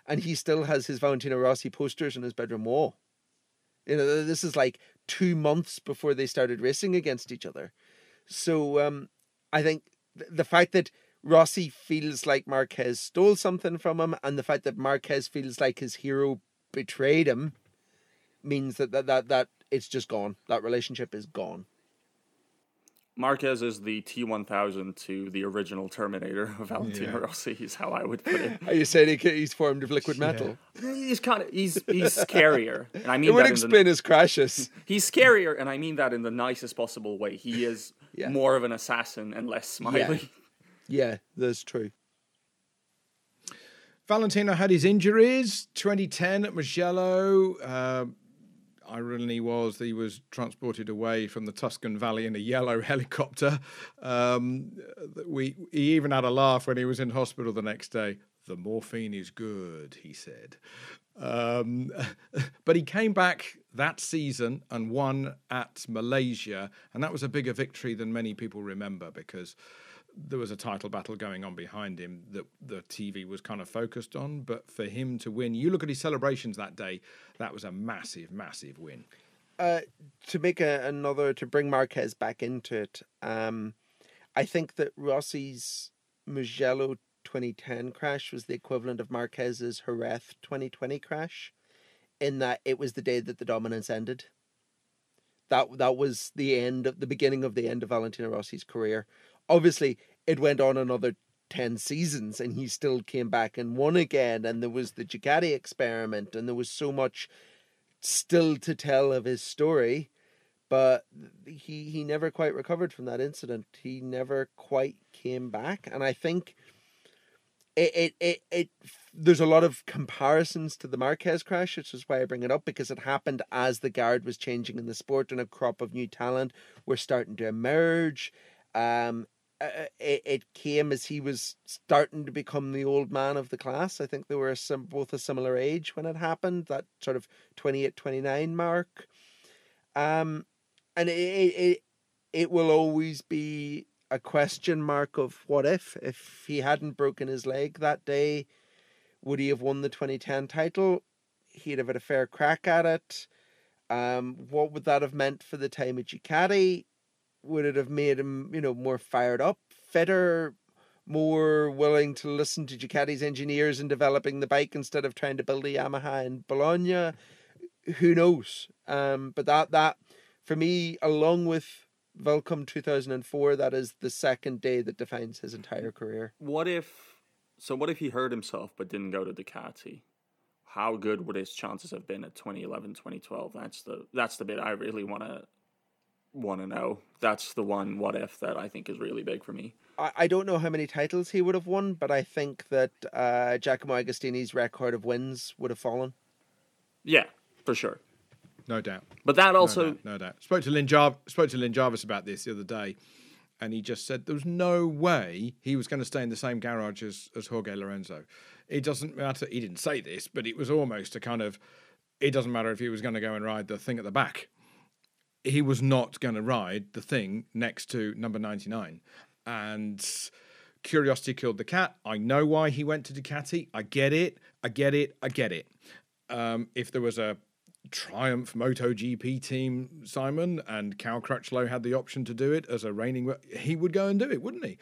B: and he still has his Valentino Rossi posters on his bedroom wall. You know, this is like two months before they started racing against each other. So um, I think the fact that Rossi feels like Marquez stole something from him, and the fact that Marquez feels like his hero betrayed him, means that that that, that it's just gone. That relationship is gone.
C: Marquez is the T1000 to the original Terminator of Valentino yeah. Rossi. Is how I would put it. <laughs>
B: Are you saying he's formed of liquid metal?
C: Yeah. He's kind of he's he's scarier, and I <laughs> mean
B: it would explain the, his crashes. <laughs>
C: He's scarier, and I mean that in the nicest possible way. He is yeah. more of an assassin and less smiley. <laughs>
B: Yeah, that's true.
A: Valentino had his injuries. 2010 at Mugello. Uh, irony was he was transported away from the Tuscan Valley in a yellow <laughs> helicopter. Um, we he even had a laugh when he was in hospital the next day. The morphine is good, he said. Um, <laughs> but he came back that season and won at Malaysia, and that was a bigger victory than many people remember because there was a title battle going on behind him that the TV was kind of focused on. But for him to win, you look at his celebrations that day, that was a massive, massive win.
B: uh, to make a, another to bring Marquez back into it, um, I think that Rossi's Mugello 2010 crash was the equivalent of Marquez's Jerez 2020 crash, in that it was the day that the dominance ended. That that was the end of the beginning of the end of Valentino Rossi's career. Obviously, it went on another 10 seasons and he still came back and won again and there was the Ducati experiment and there was so much still to tell of his story but he he never quite recovered from that incident he never quite came back and i think it, it, it, it there's a lot of comparisons to the Marquez crash, which is why I bring it up because it happened as the guard was changing in the sport and a crop of new talent were starting to emerge. Um, uh, it, it came as he was starting to become the old man of the class. I think they were sim- both a similar age when it happened, that sort of 28, 29 mark. Um, and it, it, it will always be a question mark of what if if he hadn't broken his leg that day would he have won the 2010 title? He'd have had a fair crack at it. Um, what would that have meant for the time at Ducati? Would it have made him you know more fired up fitter more willing to listen to Ducati's engineers in developing the bike instead of trying to build a Yamaha in Bologna? Who knows? Um, but that that for me along with Welkom 2004, that is the second day that defines his entire career.
C: What if, so what if he hurt himself but didn't go to Ducati? How good would his chances have been at 2011, 2012? That's the that's the bit I really want to want to know. That's the one what if that I think is really big for me.
B: I, I don't know how many titles he would have won, but I think that uh, Giacomo Agostini's record of wins would have fallen.
C: Yeah, for sure
A: no doubt.
C: But that also,
A: no doubt. No doubt. Spoke to Lin Jar- spoke to Lin Jarvis about this the other day, and he just said there was no way he was going to stay in the same garage as as Jorge Lorenzo. It doesn't matter. He didn't say this, but it was almost a kind of. It doesn't matter if he was going to go and ride the thing at the back. He was not going to ride the thing next to number ninety nine, and curiosity killed the cat. I know why he went to Ducati. I get it. I get it. I get it. Um, if there was a Triumph MotoGP team, Simon, and Cal Crutchlow had the option to do it as a reigning, he would go and do it, wouldn't he?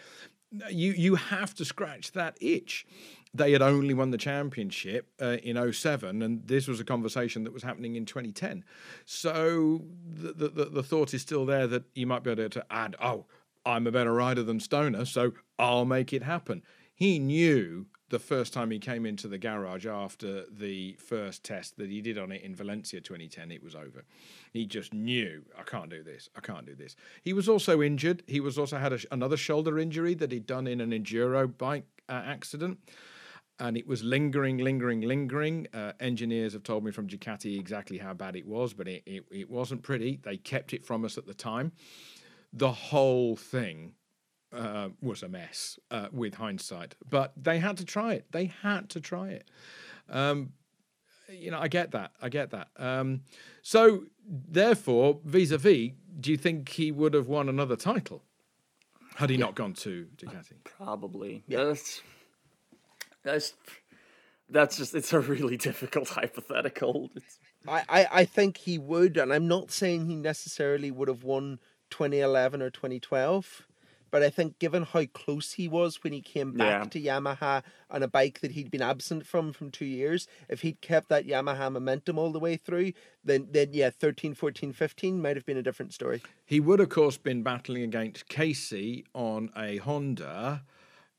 A: You you have to scratch that itch. They had only won the championship uh, in 07, and this was a conversation that was happening in 2010. So the, the, the thought is still there that you might be able to add, oh, I'm a better rider than Stoner, so I'll make it happen. He knew the first time he came into the garage after the first test that he did on it in Valencia 2010, it was over. He just knew, I can't do this. I can't do this. He was also injured. He was also had a, another shoulder injury that he'd done in an enduro bike uh, accident. And it was lingering, lingering, lingering. Uh, engineers have told me from Ducati exactly how bad it was, but it, it, it wasn't pretty. They kept it from us at the time. The whole thing uh, was a mess uh, with hindsight, but they had to try it. They had to try it. Um, you know, I get that. I get that. Um, so, therefore, vis-a-vis, do you think he would have won another title had he yeah. not gone to Ducati?
C: Probably. Yeah. That's that's that's just it's a really <laughs> difficult hypothetical.
B: I, I I think he would, and I'm not saying he necessarily would have won 2011 or 2012 but I think given how close he was when he came back yeah. to Yamaha on a bike that he'd been absent from from two years, if he'd kept that Yamaha momentum all the way through, then then yeah, 13, 14, 15 might have been a different story.
A: He would of course been battling against Casey on a Honda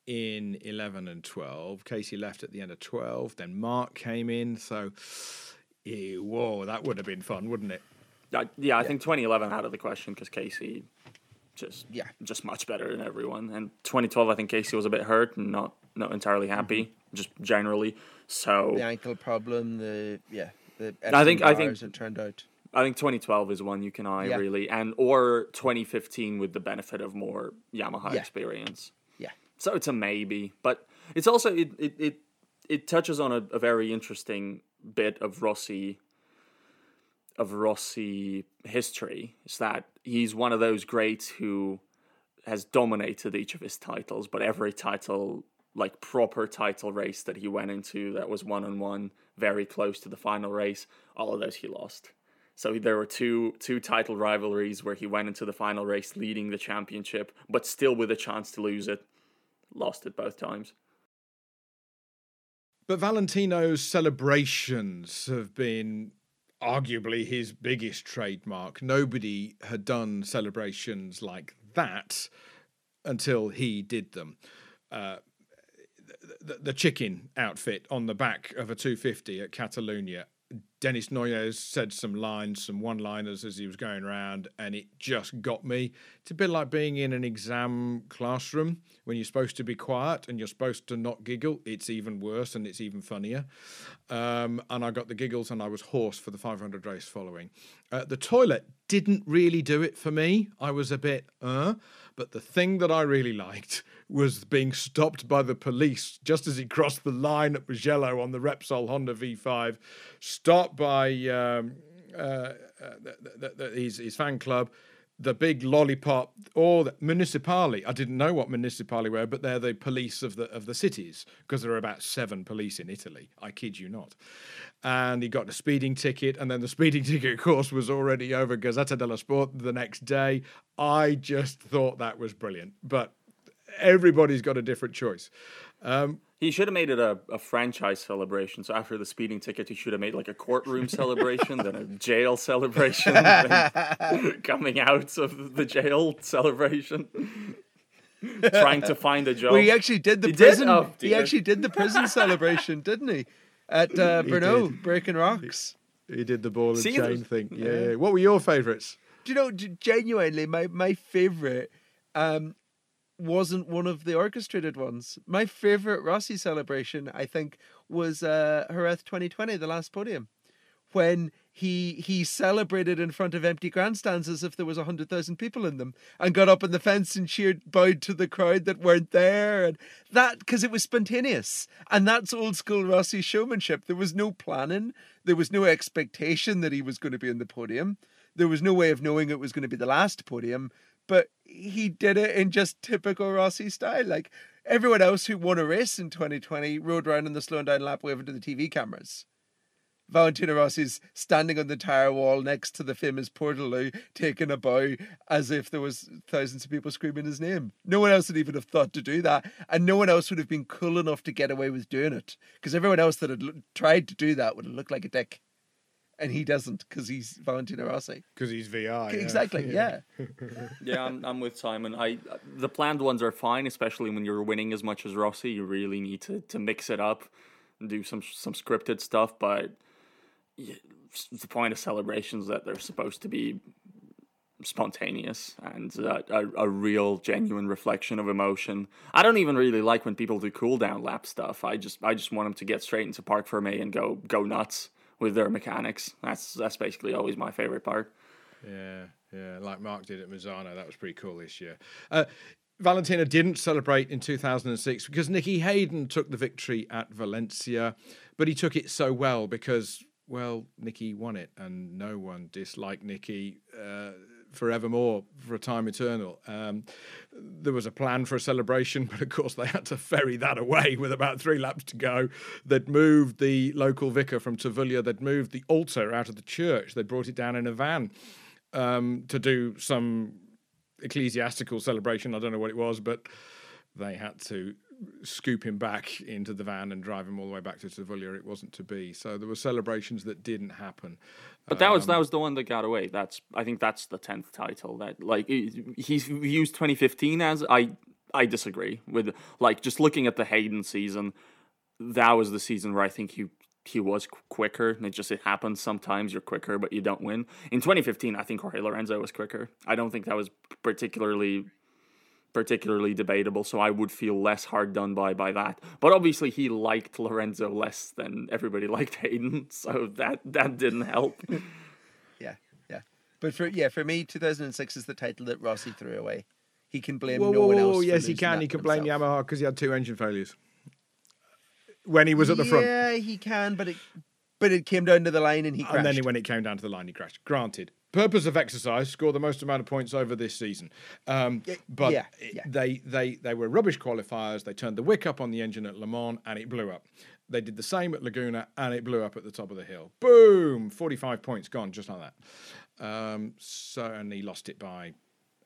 A: in 11 and 12. Casey left at the end of 12, then Marc came in, so yeah, whoa, that would have been fun, wouldn't it?
C: Uh, yeah, I yeah. think 2011 out of the question because Casey just yeah, just much better than everyone. And 2012, I think Casey was a bit hurt and not not entirely happy, mm-hmm. just generally. So
B: the ankle problem, the yeah, the I think I think it turned out.
C: I think 2012 is one you can eye yeah. really, and or 2015 with the benefit of more Yamaha yeah. experience.
B: Yeah.
C: So it's a maybe, but it's also it it it, it touches on a, a very interesting bit of Rossi of Rossi history is that he's one of those greats who has dominated each of his titles, but every title, like proper title race that he went into that was one on one, very close to the final race, all of those he lost. So there were two two title rivalries where he went into the final race leading the championship, but still with a chance to lose it. Lost it both times.
A: But Valentino's celebrations have been arguably his biggest trademark. Nobody had done celebrations like that until he did them. Uh, the, the, chicken outfit on the back of a 250 at Catalunya Denis Noyes said some lines, some one liners as he was going around, and it just got me. It's a bit like being in an exam classroom when you're supposed to be quiet and you're supposed to not giggle. It's even worse and it's even funnier. Um, and I got the giggles and I was hoarse for the 500 race following. Uh, the toilet didn't really do it for me. I was a bit, uh, but the thing that I really liked was being stopped by the police just as he crossed the line at Mugello on the Repsol Honda V5, stopped by um, uh, uh, the, the, the, his, his fan club the big lollipop or the municipali. I didn't know what municipali were, but they're the police of the of the cities because there are about seven police in Italy. I kid you not. And he got a speeding ticket, and then the speeding <laughs> ticket of course was already over Gazzetta dello Sport the next day. I just thought that was brilliant, but everybody's got a different choice. Um,
C: he should have made it a, a franchise celebration. So after the speeding ticket, he should have made like a courtroom <laughs> celebration, then a jail celebration, <laughs> <laughs> coming out of the jail celebration. Trying to find a job.
B: Well, he actually did the he prison. Did? Oh, he actually did the prison celebration, didn't he? At uh, Brno, breaking rocks.
A: He, he, did the ball and See, chain thing. Yeah, yeah. What were your favourites?
B: Do you know? Genuinely, my my favourite um, wasn't one of the orchestrated ones. My favorite Rossi celebration, I think, was uh, Jerez 2020, the last podium, when he he celebrated in front of empty grandstands as if there was a hundred thousand people in them, and got up on the fence and cheered, bowed to the crowd that weren't there, and that because it was spontaneous, and that's old school Rossi showmanship. There was no planning, there was no expectation that he was going to be on the podium. There was no way of knowing it was going to be the last podium but he did it in just typical Rossi style. Like everyone else who won a race in 2020 rode around in the slowing down lap waving to the TV cameras. Valentino Rossi's standing on the tire wall next to the famous Portaloo, taking a bow as if there was thousands of people screaming his name. No one else would even have thought to do that, and no one else would have been cool enough to get away with doing it, because everyone else that had tried to do that would have looked like a dick and he doesn't because he's Valentino Rossi.
A: Because he's VR.
B: Exactly. <laughs> Yeah.
C: Yeah. <laughs> yeah, I'm, I'm with Simon. I the planned ones are fine, especially when you're winning as much as Rossi. You really need to to mix it up and do some some scripted stuff. But yeah, the point of celebrations that they're supposed to be spontaneous and uh, a, a real genuine reflection of emotion. I don't even really like when people do cool down lap stuff. I just I just want them to get straight into Parc Fermé and go go nuts with their mechanics. That's that's basically always my favorite part.
A: Yeah, yeah, like Marc did at Misano. That was pretty cool this year. Uh, Valentino didn't celebrate in 2006 because Nicky Hayden took the victory at Valencia, but he took it so well because, well, Nicky won it and no one disliked Nicky. Uh, forevermore for a time eternal. Um, there was a plan for a celebration, <laughs> but of course they had to ferry that away with about three laps to go. They'd moved the local vicar from Tavullia, they'd moved the altar out of the church, they'd brought it down in a van um, to do some ecclesiastical celebration. I don't know what it was, but they had to scoop him back into the van and drive him all the way back to Tavullia. It wasn't to be. So there were celebrations that didn't happen.
C: But that was that um, was the one that got away. That's I think that's the tenth title that like he's used 2015 as I I disagree with like just looking at the Hayden season. That was the season where I think he he was quicker. And it just it happens sometimes you're quicker, but you don't win. In 2015, I think Jorge Lorenzo was quicker. I don't think that was particularly particularly debatable, so I would feel less hard done by by that. But obviously, he liked Lorenzo less than everybody <laughs> liked Hayden, so that that didn't help. <laughs>
B: yeah, yeah. But for yeah, for me, 2006 is the title that Rossi threw away. He can blame whoa, no whoa, one else.
A: Whoa, yes, he can. He can blame himself. Yamaha because he had two engine failures when he was at the front.
B: Yeah, he can, but it but it came down to the line and he crashed.
A: And then when it came down to the line, he crashed. Granted, purpose of exercise, score the most amount of points over this season. Um, but yeah, yeah. they they they were rubbish qualifiers. They turned the wick up on the engine at Le Mans and it blew up. They did the same at Laguna, and it blew up at the top of the hill. Boom! Forty-five points gone just like that. Um, so, and he lost it by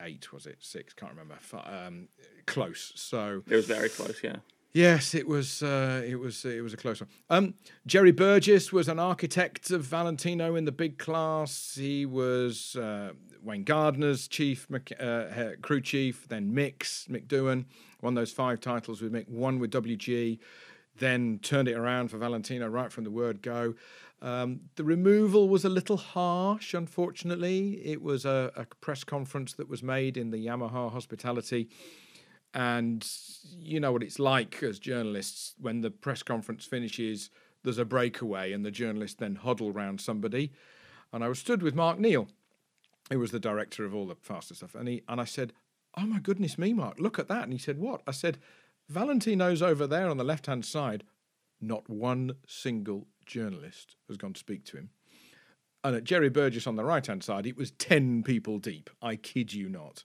A: eight, was it six? Can't remember. Um, close. So
C: it was very close. Yeah.
A: Yes, it was. Uh, it was. It was a close one. Um, Jerry Burgess was an architect of Valentino in the big class. He was uh, Wayne Gardner's chief uh, crew chief. Then Mick Doohan won those five titles with Mick. One with WG. Then turned it around for Valentino right from the word go. Um, the removal was a little harsh, unfortunately. It was a, a press conference that was made in the Yamaha hospitality and you know what it's like as journalists when the press conference finishes, there's a breakaway, and the journalists then huddle round somebody. And I was stood with Mark Neale, who was the director of all the faster stuff, and he and I said, "Oh my goodness me, Mark, look at that!" And he said, "What?" I said, "Valentino's over there on the left hand side. Not one single journalist has gone to speak to him." And at Jerry Burgess on the right hand side, it was 10 people deep. I kid you not.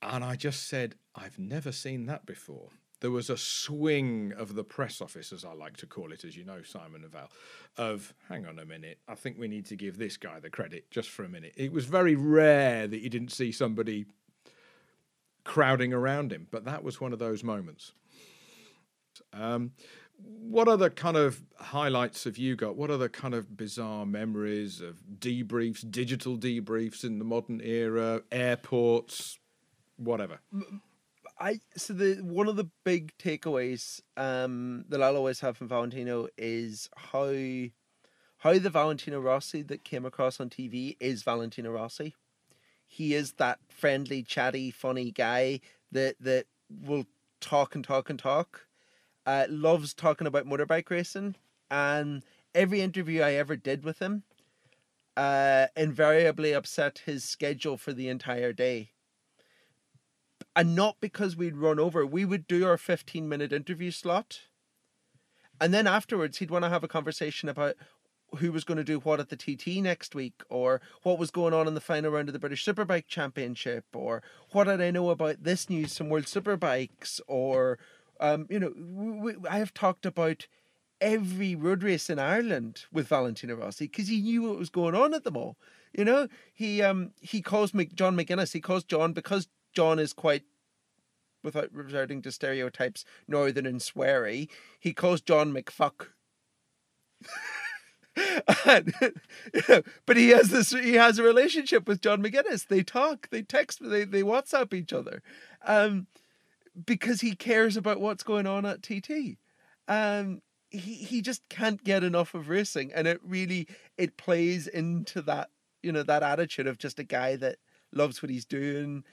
A: And I just said, I've never seen that before. There was a swing of the press office, as I like to call it, as you know, Simon Val, of hang on a minute, I think we need to give this guy the credit just for a minute. It was very rare that you didn't see somebody crowding around him, but that was one of those moments. Um, what other kind of highlights have you got? What other kind of bizarre memories of debriefs, digital debriefs in the modern era, airports, whatever.
B: I so the one of the big takeaways um, that I'll always have from Valentino is how how the Valentino Rossi that came across on TV is Valentino Rossi. He is that friendly, chatty, funny guy that that will talk and talk and talk. Uh, loves talking about motorbike racing, and every interview I ever did with him, uh, invariably upset his schedule for the entire day and not because we'd run over. We would do our 15 minute interview slot. And then afterwards, he'd want to have a conversation about who was going to do what at the TT next week, or what was going on in the final round of the British Superbike Championship, or what did I know about this news from World Superbikes, or, um, you know, we, I have talked about every road race in Ireland with Valentino Rossi because he knew what was going on at them all. You know, he um he calls me John McGuinness. He calls John because John is quite, without resorting to stereotypes, northern and sweary. He calls John McFuck. <laughs> and, <laughs> but he has this he has a relationship with John McGuinness. They talk, they text, they they WhatsApp each other. Um because he cares about what's going on at TT. Um he he just can't get enough of racing and it really it plays into that you know that attitude of just a guy that loves what he's doing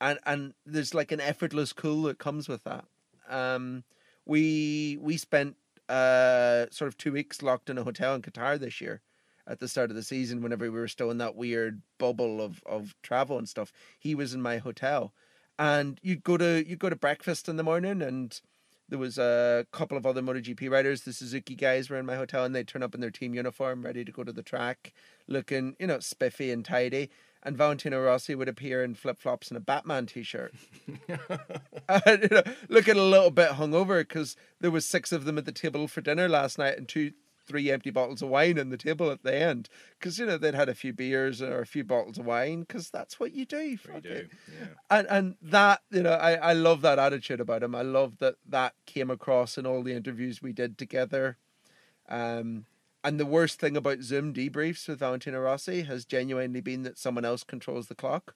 B: and and there's like an effortless cool that comes with that. Um, we we spent uh sort of two weeks locked in a hotel in Qatar this year at the start of the season whenever we were still in that weird bubble of of travel and stuff. He was in my hotel, and you'd go to you'd go to breakfast in the morning and. There was a couple of other MotoGP riders. The Suzuki guys were in my hotel, and they turn up in their team uniform, ready to go to the track, looking, you know, spiffy and tidy and Valentino Rossi would appear in flip flops and a Batman t shirt. and, you know, looking a little bit hungover because there was six of them at the table for dinner last night and two, three empty bottles of wine on the table at the end because you know they'd had a few beers or a few bottles of wine because that's what you do. You
A: do, yeah.
B: And and that you know I I love that attitude about him. I love that that came across in all the interviews we did together. Um, and the worst thing about Zoom debriefs with Valentino Rossi has genuinely been that someone else controls the clock.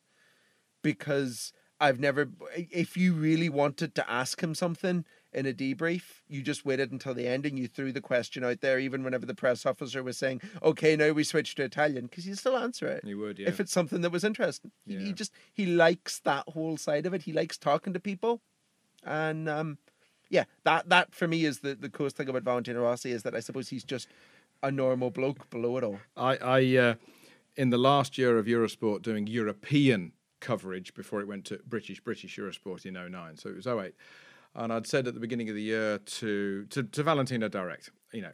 B: Because I've never, if you really wanted to ask him something in a debrief, you just waited until the end and you threw the question out there, even whenever the press officer was saying, okay, now we switch to Italian, because you still answer it.
A: You would, yeah.
B: If it's something that was interesting.
A: Yeah.
B: He, he just, he likes that whole side of it. He likes talking to people. And, um, yeah, that that for me is the, the coolest thing about Valentino Rossi is that I suppose he's just a normal bloke below it all.
A: I, I uh, in the last year of Eurosport doing European coverage before it went to British British Eurosport in 09, so it was 08. And I'd said at the beginning of the year to, to, to Valentino Direct, you know,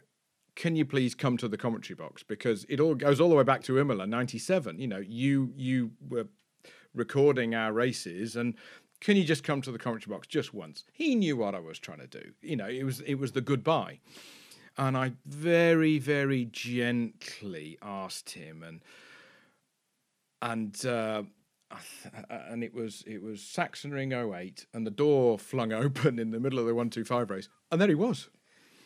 A: can you please come to the commentary box because it all goes all the way back to Imola '97. You know, you you were recording our races, and can you just come to the commentary box just once? He knew what I was trying to do. You know, it was it was the goodbye. And I very, very gently asked him and and uh, and it was it was Sachsenring 08 and the door flung open in the middle of the 125 race and there he was.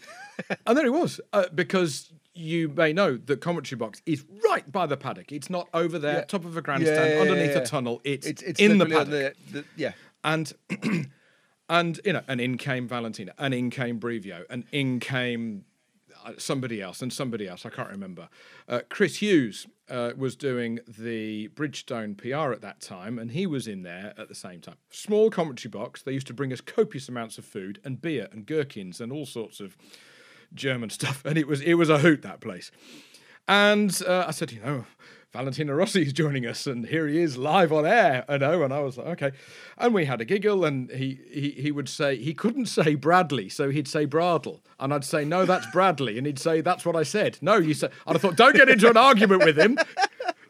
A: <laughs> and there he was uh, because you may know the commentary box is right by the paddock. It's not over there,
B: Yeah.
A: top of a grandstand,
B: Yeah, yeah,
A: underneath a tunnel. It's,
B: It's it's
A: in the paddock.
B: the, the yeah.
A: And <clears throat> and you know, and in came Valentino, and in came Brivio, and in came somebody else, and somebody else. I can't remember. Uh, Chris Hughes uh, was doing the Bridgestone PR at that time, and he was in there at the same time. Small commentary box. They used to bring us copious amounts of food and beer and gherkins and all sorts of German <laughs> stuff, and it was it was a hoot that place. And uh, I said, you know, Valentino Rossi is joining us, and here he is live on air. I know, and I was like, okay. And we had a giggle, and he he he would say he couldn't say Bradley, so he'd say Bradle, and I'd say no, that's Bradley, and he'd say that's what I said. No, you said. And I thought, don't get into an argument with him.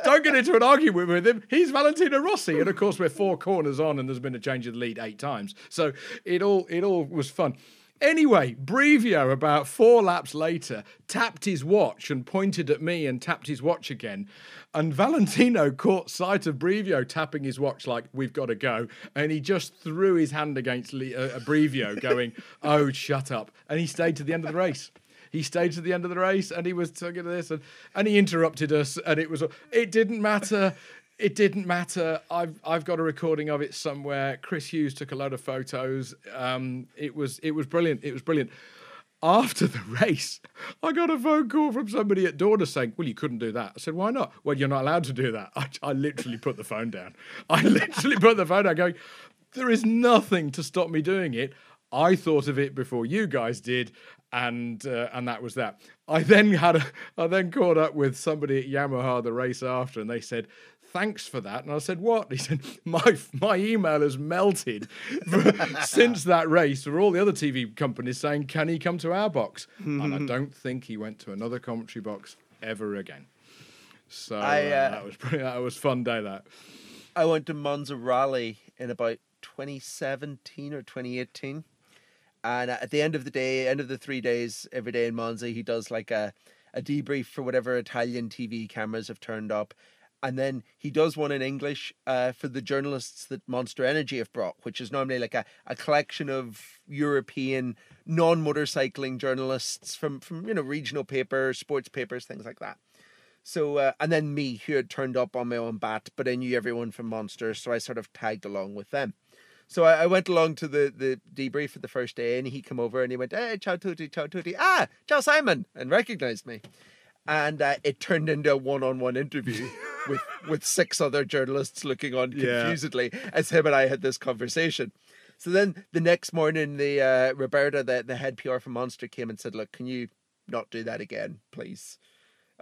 A: Don't get into an argument with him. He's Valentino Rossi, and of course we're four corners on, and there's been a change of the lead eight times. So it all it all was fun. Anyway, Brivio, about four laps later, tapped his watch and pointed at me and tapped his watch again. And Valentino <laughs> caught sight of Brivio tapping his watch like, we've got to go. And he just threw his hand against Le- uh, Brivio, <laughs> going, oh, shut up. And he stayed to the end of the race. He stayed to the end of the race and he was talking to this and, and he interrupted us. And it was, it didn't matter. It didn't matter. I've I've got a recording of it somewhere. Chris Hughes took a load of photos. Um, it was it was brilliant. It was brilliant. After the race, I got a phone call from somebody at Dorna saying, "Well, you couldn't do that." I said, "Why not?" Well, you're not allowed to do that. <laughs> I, I literally put the phone down. I <laughs> literally put the phone down, going, "There is nothing to stop me doing it." I thought of it before you guys did, and uh, and that was that. I then had a, I then caught up with somebody at Yamaha the race after, and they said, "Thanks for that." And I said, "What?" <laughs> He said, "My my email has melted <laughs> since that race for all the other TV companies saying, can he come to our box?" and I don't think he went to another commentary box ever again. So
B: I,
A: uh,
B: uh,
A: that was pretty, that was fun day. That
B: I went to Monza Rally in about 2017 or 2018. And at the end of the day, end of the three days, every day in Monza, he does like a, a debrief for whatever Italian TV cameras have turned up. And then he does one in English uh, for the journalists that Monster Energy have brought, which is normally like a, a collection of European non motorcycling journalists from, from, you know, regional papers, sports papers, things like that. So, uh, and then me, who had turned up on my own bat, but I knew everyone from Monster, so I sort of tagged along with them. So I, I went along to the, the debrief for the first day, and he came over and he went, "Hey, ciao tutti, ciao tutti, ah, ciao Simon," and recognized me. And uh, it turned into a one-on-one interview <laughs> with with six other journalists looking on
A: Yeah.
B: confusedly as him and I had this conversation. So then the next morning, the uh, Roberta, the the head PR for Monster, came and said, "Look, can you not do that again, please?"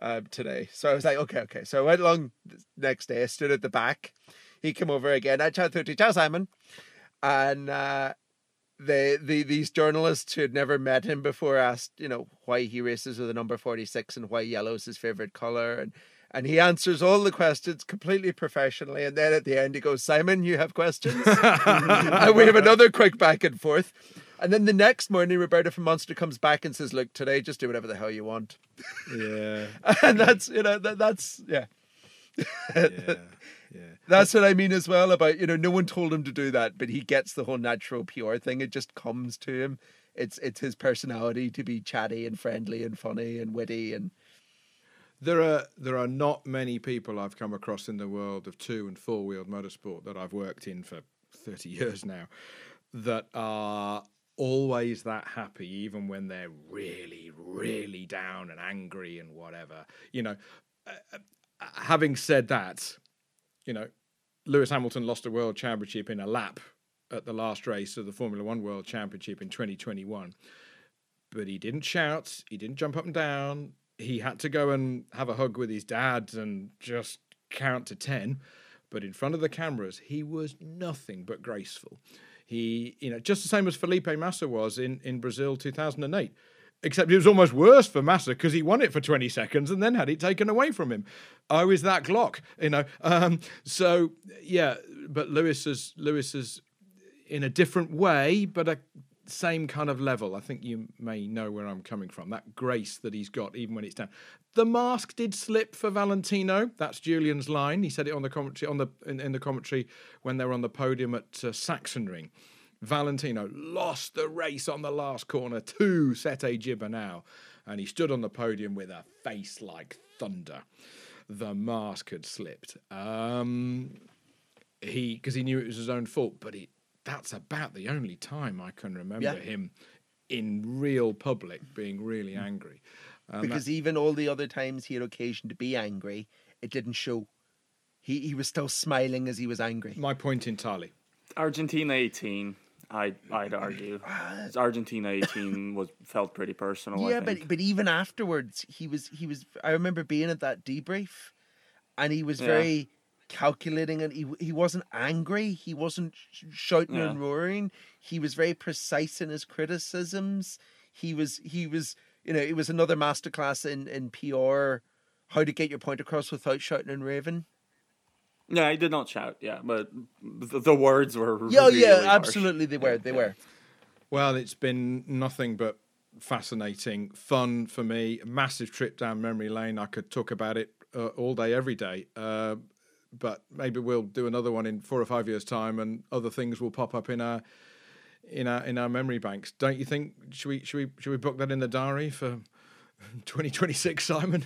B: uh, today. So I was like, okay, okay. So I went along the next day. I stood at the back. He came over again. I ciao tutti, ciao Simon, and uh, the the these journalists who had never met him before asked, you know, why he races with a number forty six and why yellow is his favorite color, and and he answers all the questions completely professionally. And then at the end, he goes, Simon, you have questions, <laughs> and we have another quick back and forth. And then the next morning, Roberta from Monster comes back and says, "Look, today, just do whatever the hell you want."
A: yeah, <laughs>
B: and that's you know that, that's yeah
A: yeah, yeah. <laughs>
B: that's what i mean as well about you know no one told him to do that but he gets the whole natural pure thing it just comes to him it's it's his personality to be chatty and friendly and funny and witty and
A: There are there are not many people I've come across in the world of two and four wheeled motorsport that I've worked in for thirty <laughs> years now that are always that happy, even when they're really, really down and angry and whatever. You know, uh, uh, having said that, you know, Lewis Hamilton lost a world championship in a lap at the last race of the Formula One World Championship in 2021 but he didn't shout, he didn't jump up and down. He had to go and have a hug with his dad and just count to 10. But in front of the cameras, he was nothing but graceful. He, you know, just the same as Felipe Massa was in, in Brazil 2008. Except it was almost worse for Massa because he won it for 20 seconds and then had it taken away from him. Oh, is that Glock? You know. Um, so yeah, but Lewis has Lewis has in a different way, but a same kind of level. I think you may know where I'm coming from. That grace that he's got, even when it's down. The mask did slip for Valentino. That's Julian's line. He said it on the commentary on the in, in the commentary when they were on the podium at uh, Sachsenring. Valentino lost the race on the last corner to Sete Gibernau, and he stood on the podium with a face like thunder. The mask had slipped. Um, he because he knew it was his own fault, but he that's about the only time I can remember
B: Yeah.
A: him in real public being really angry. Um,
B: because even all the other times he had occasion to be angry, it didn't show. He he was still smiling as he was angry.
A: my point entirely.
C: Argentina 18, I I'd argue. <clears throat> Argentina 18 <laughs> was felt pretty personal. I
B: yeah,
C: think.
B: but but even afterwards, he was he was. I remember being at that debrief, and he was
C: Yeah.
B: very calculating, and he he wasn't angry. He wasn't sh- shouting
C: Yeah.
B: and roaring. He was very precise in his criticisms. He was he was you know it was another masterclass in in PR, how to get your point across without shouting and raving.
C: yeah, I did not shout. Yeah, but the, the words were.
B: Yeah,
C: really
B: yeah,
C: harsh.
B: absolutely, they were, they were.
A: Well, it's been nothing but fascinating, fun for me. Massive trip down memory lane. I could talk about it uh, all day, every day. Uh, but maybe we'll do another one in four or five years' time, and other things will pop up in our in our in our memory banks. Don't you think? Should we should we should we book that in the diary for <laughs> 2026, Simon?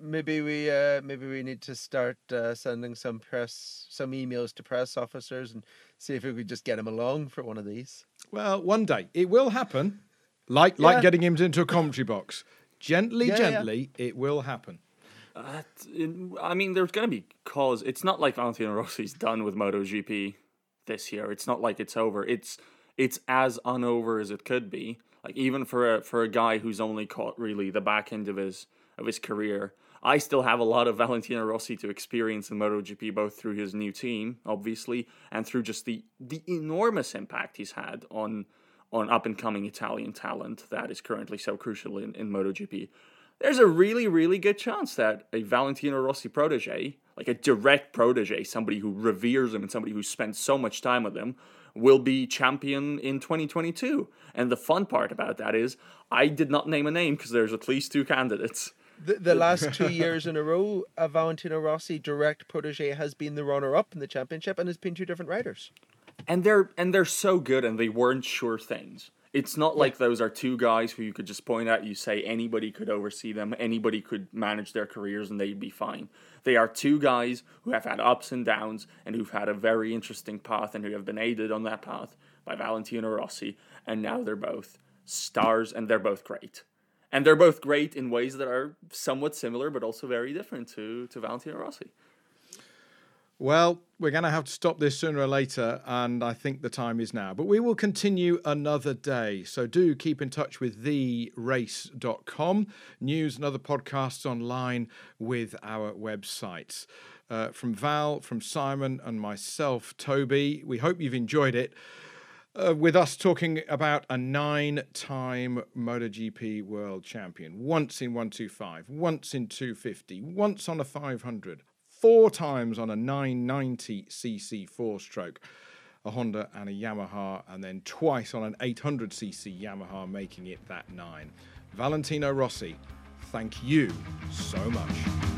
B: Maybe we uh, maybe we need to start uh, sending some press some emails to press officers and see if we could just get him along for one of these.
A: Well, one day it will happen. Like like getting him into a commentary box. Gently,
B: Yeah, yeah.
A: gently, it will happen.
C: Uh, it- I mean, there's going to be cause. It's not like Valentino Rossi's done with MotoGP this year. It's not like it's over. It's it's as unover as it could be. Like even for a for a guy who's only caught really the back end of his of his career, I still have a lot of Valentino Rossi to experience in MotoGP, both through his new team, obviously, and through just the the enormous impact he's had on on up and coming Italian talent that is currently so crucial in, in MotoGP there's a really, really good chance that a Valentino Rossi protege, like a direct protege, somebody who reveres him and somebody who spends so much time with him, will be champion in 2022. And the fun part about that is, I did not name a name because there's at least two candidates.
B: The, the last two years in a row, a Valentino Rossi direct protege has been the runner up in the championship and has been two different riders.
C: and they're and they're so good and they weren't sure things it's not like those are two guys who you could just point at you say anybody could oversee them anybody could manage their careers and they'd be fine. They are two guys who have had ups and downs and who've had a very interesting path and who have been aided on that path by valentino rossi and now they're both stars and they're both great. And they're both great in ways that are somewhat similar but also very different to to valentino rossi
A: Well, we're going to have to stop this sooner or later, and I think the time is now. But we will continue another day. So do keep in touch with therace.com, news and other podcasts online with our websites. Uh, from Val, from Simon, and myself, Toby, we hope you've enjoyed it. Uh, with us talking about a nine time MotoGP world champion, once in 125, once in 250, once on a 500, four times on a 990cc four stroke, a Honda and a Yamaha, and then twice on an 800cc Yamaha, making it that nine. Valentino Rossi, thank you so much.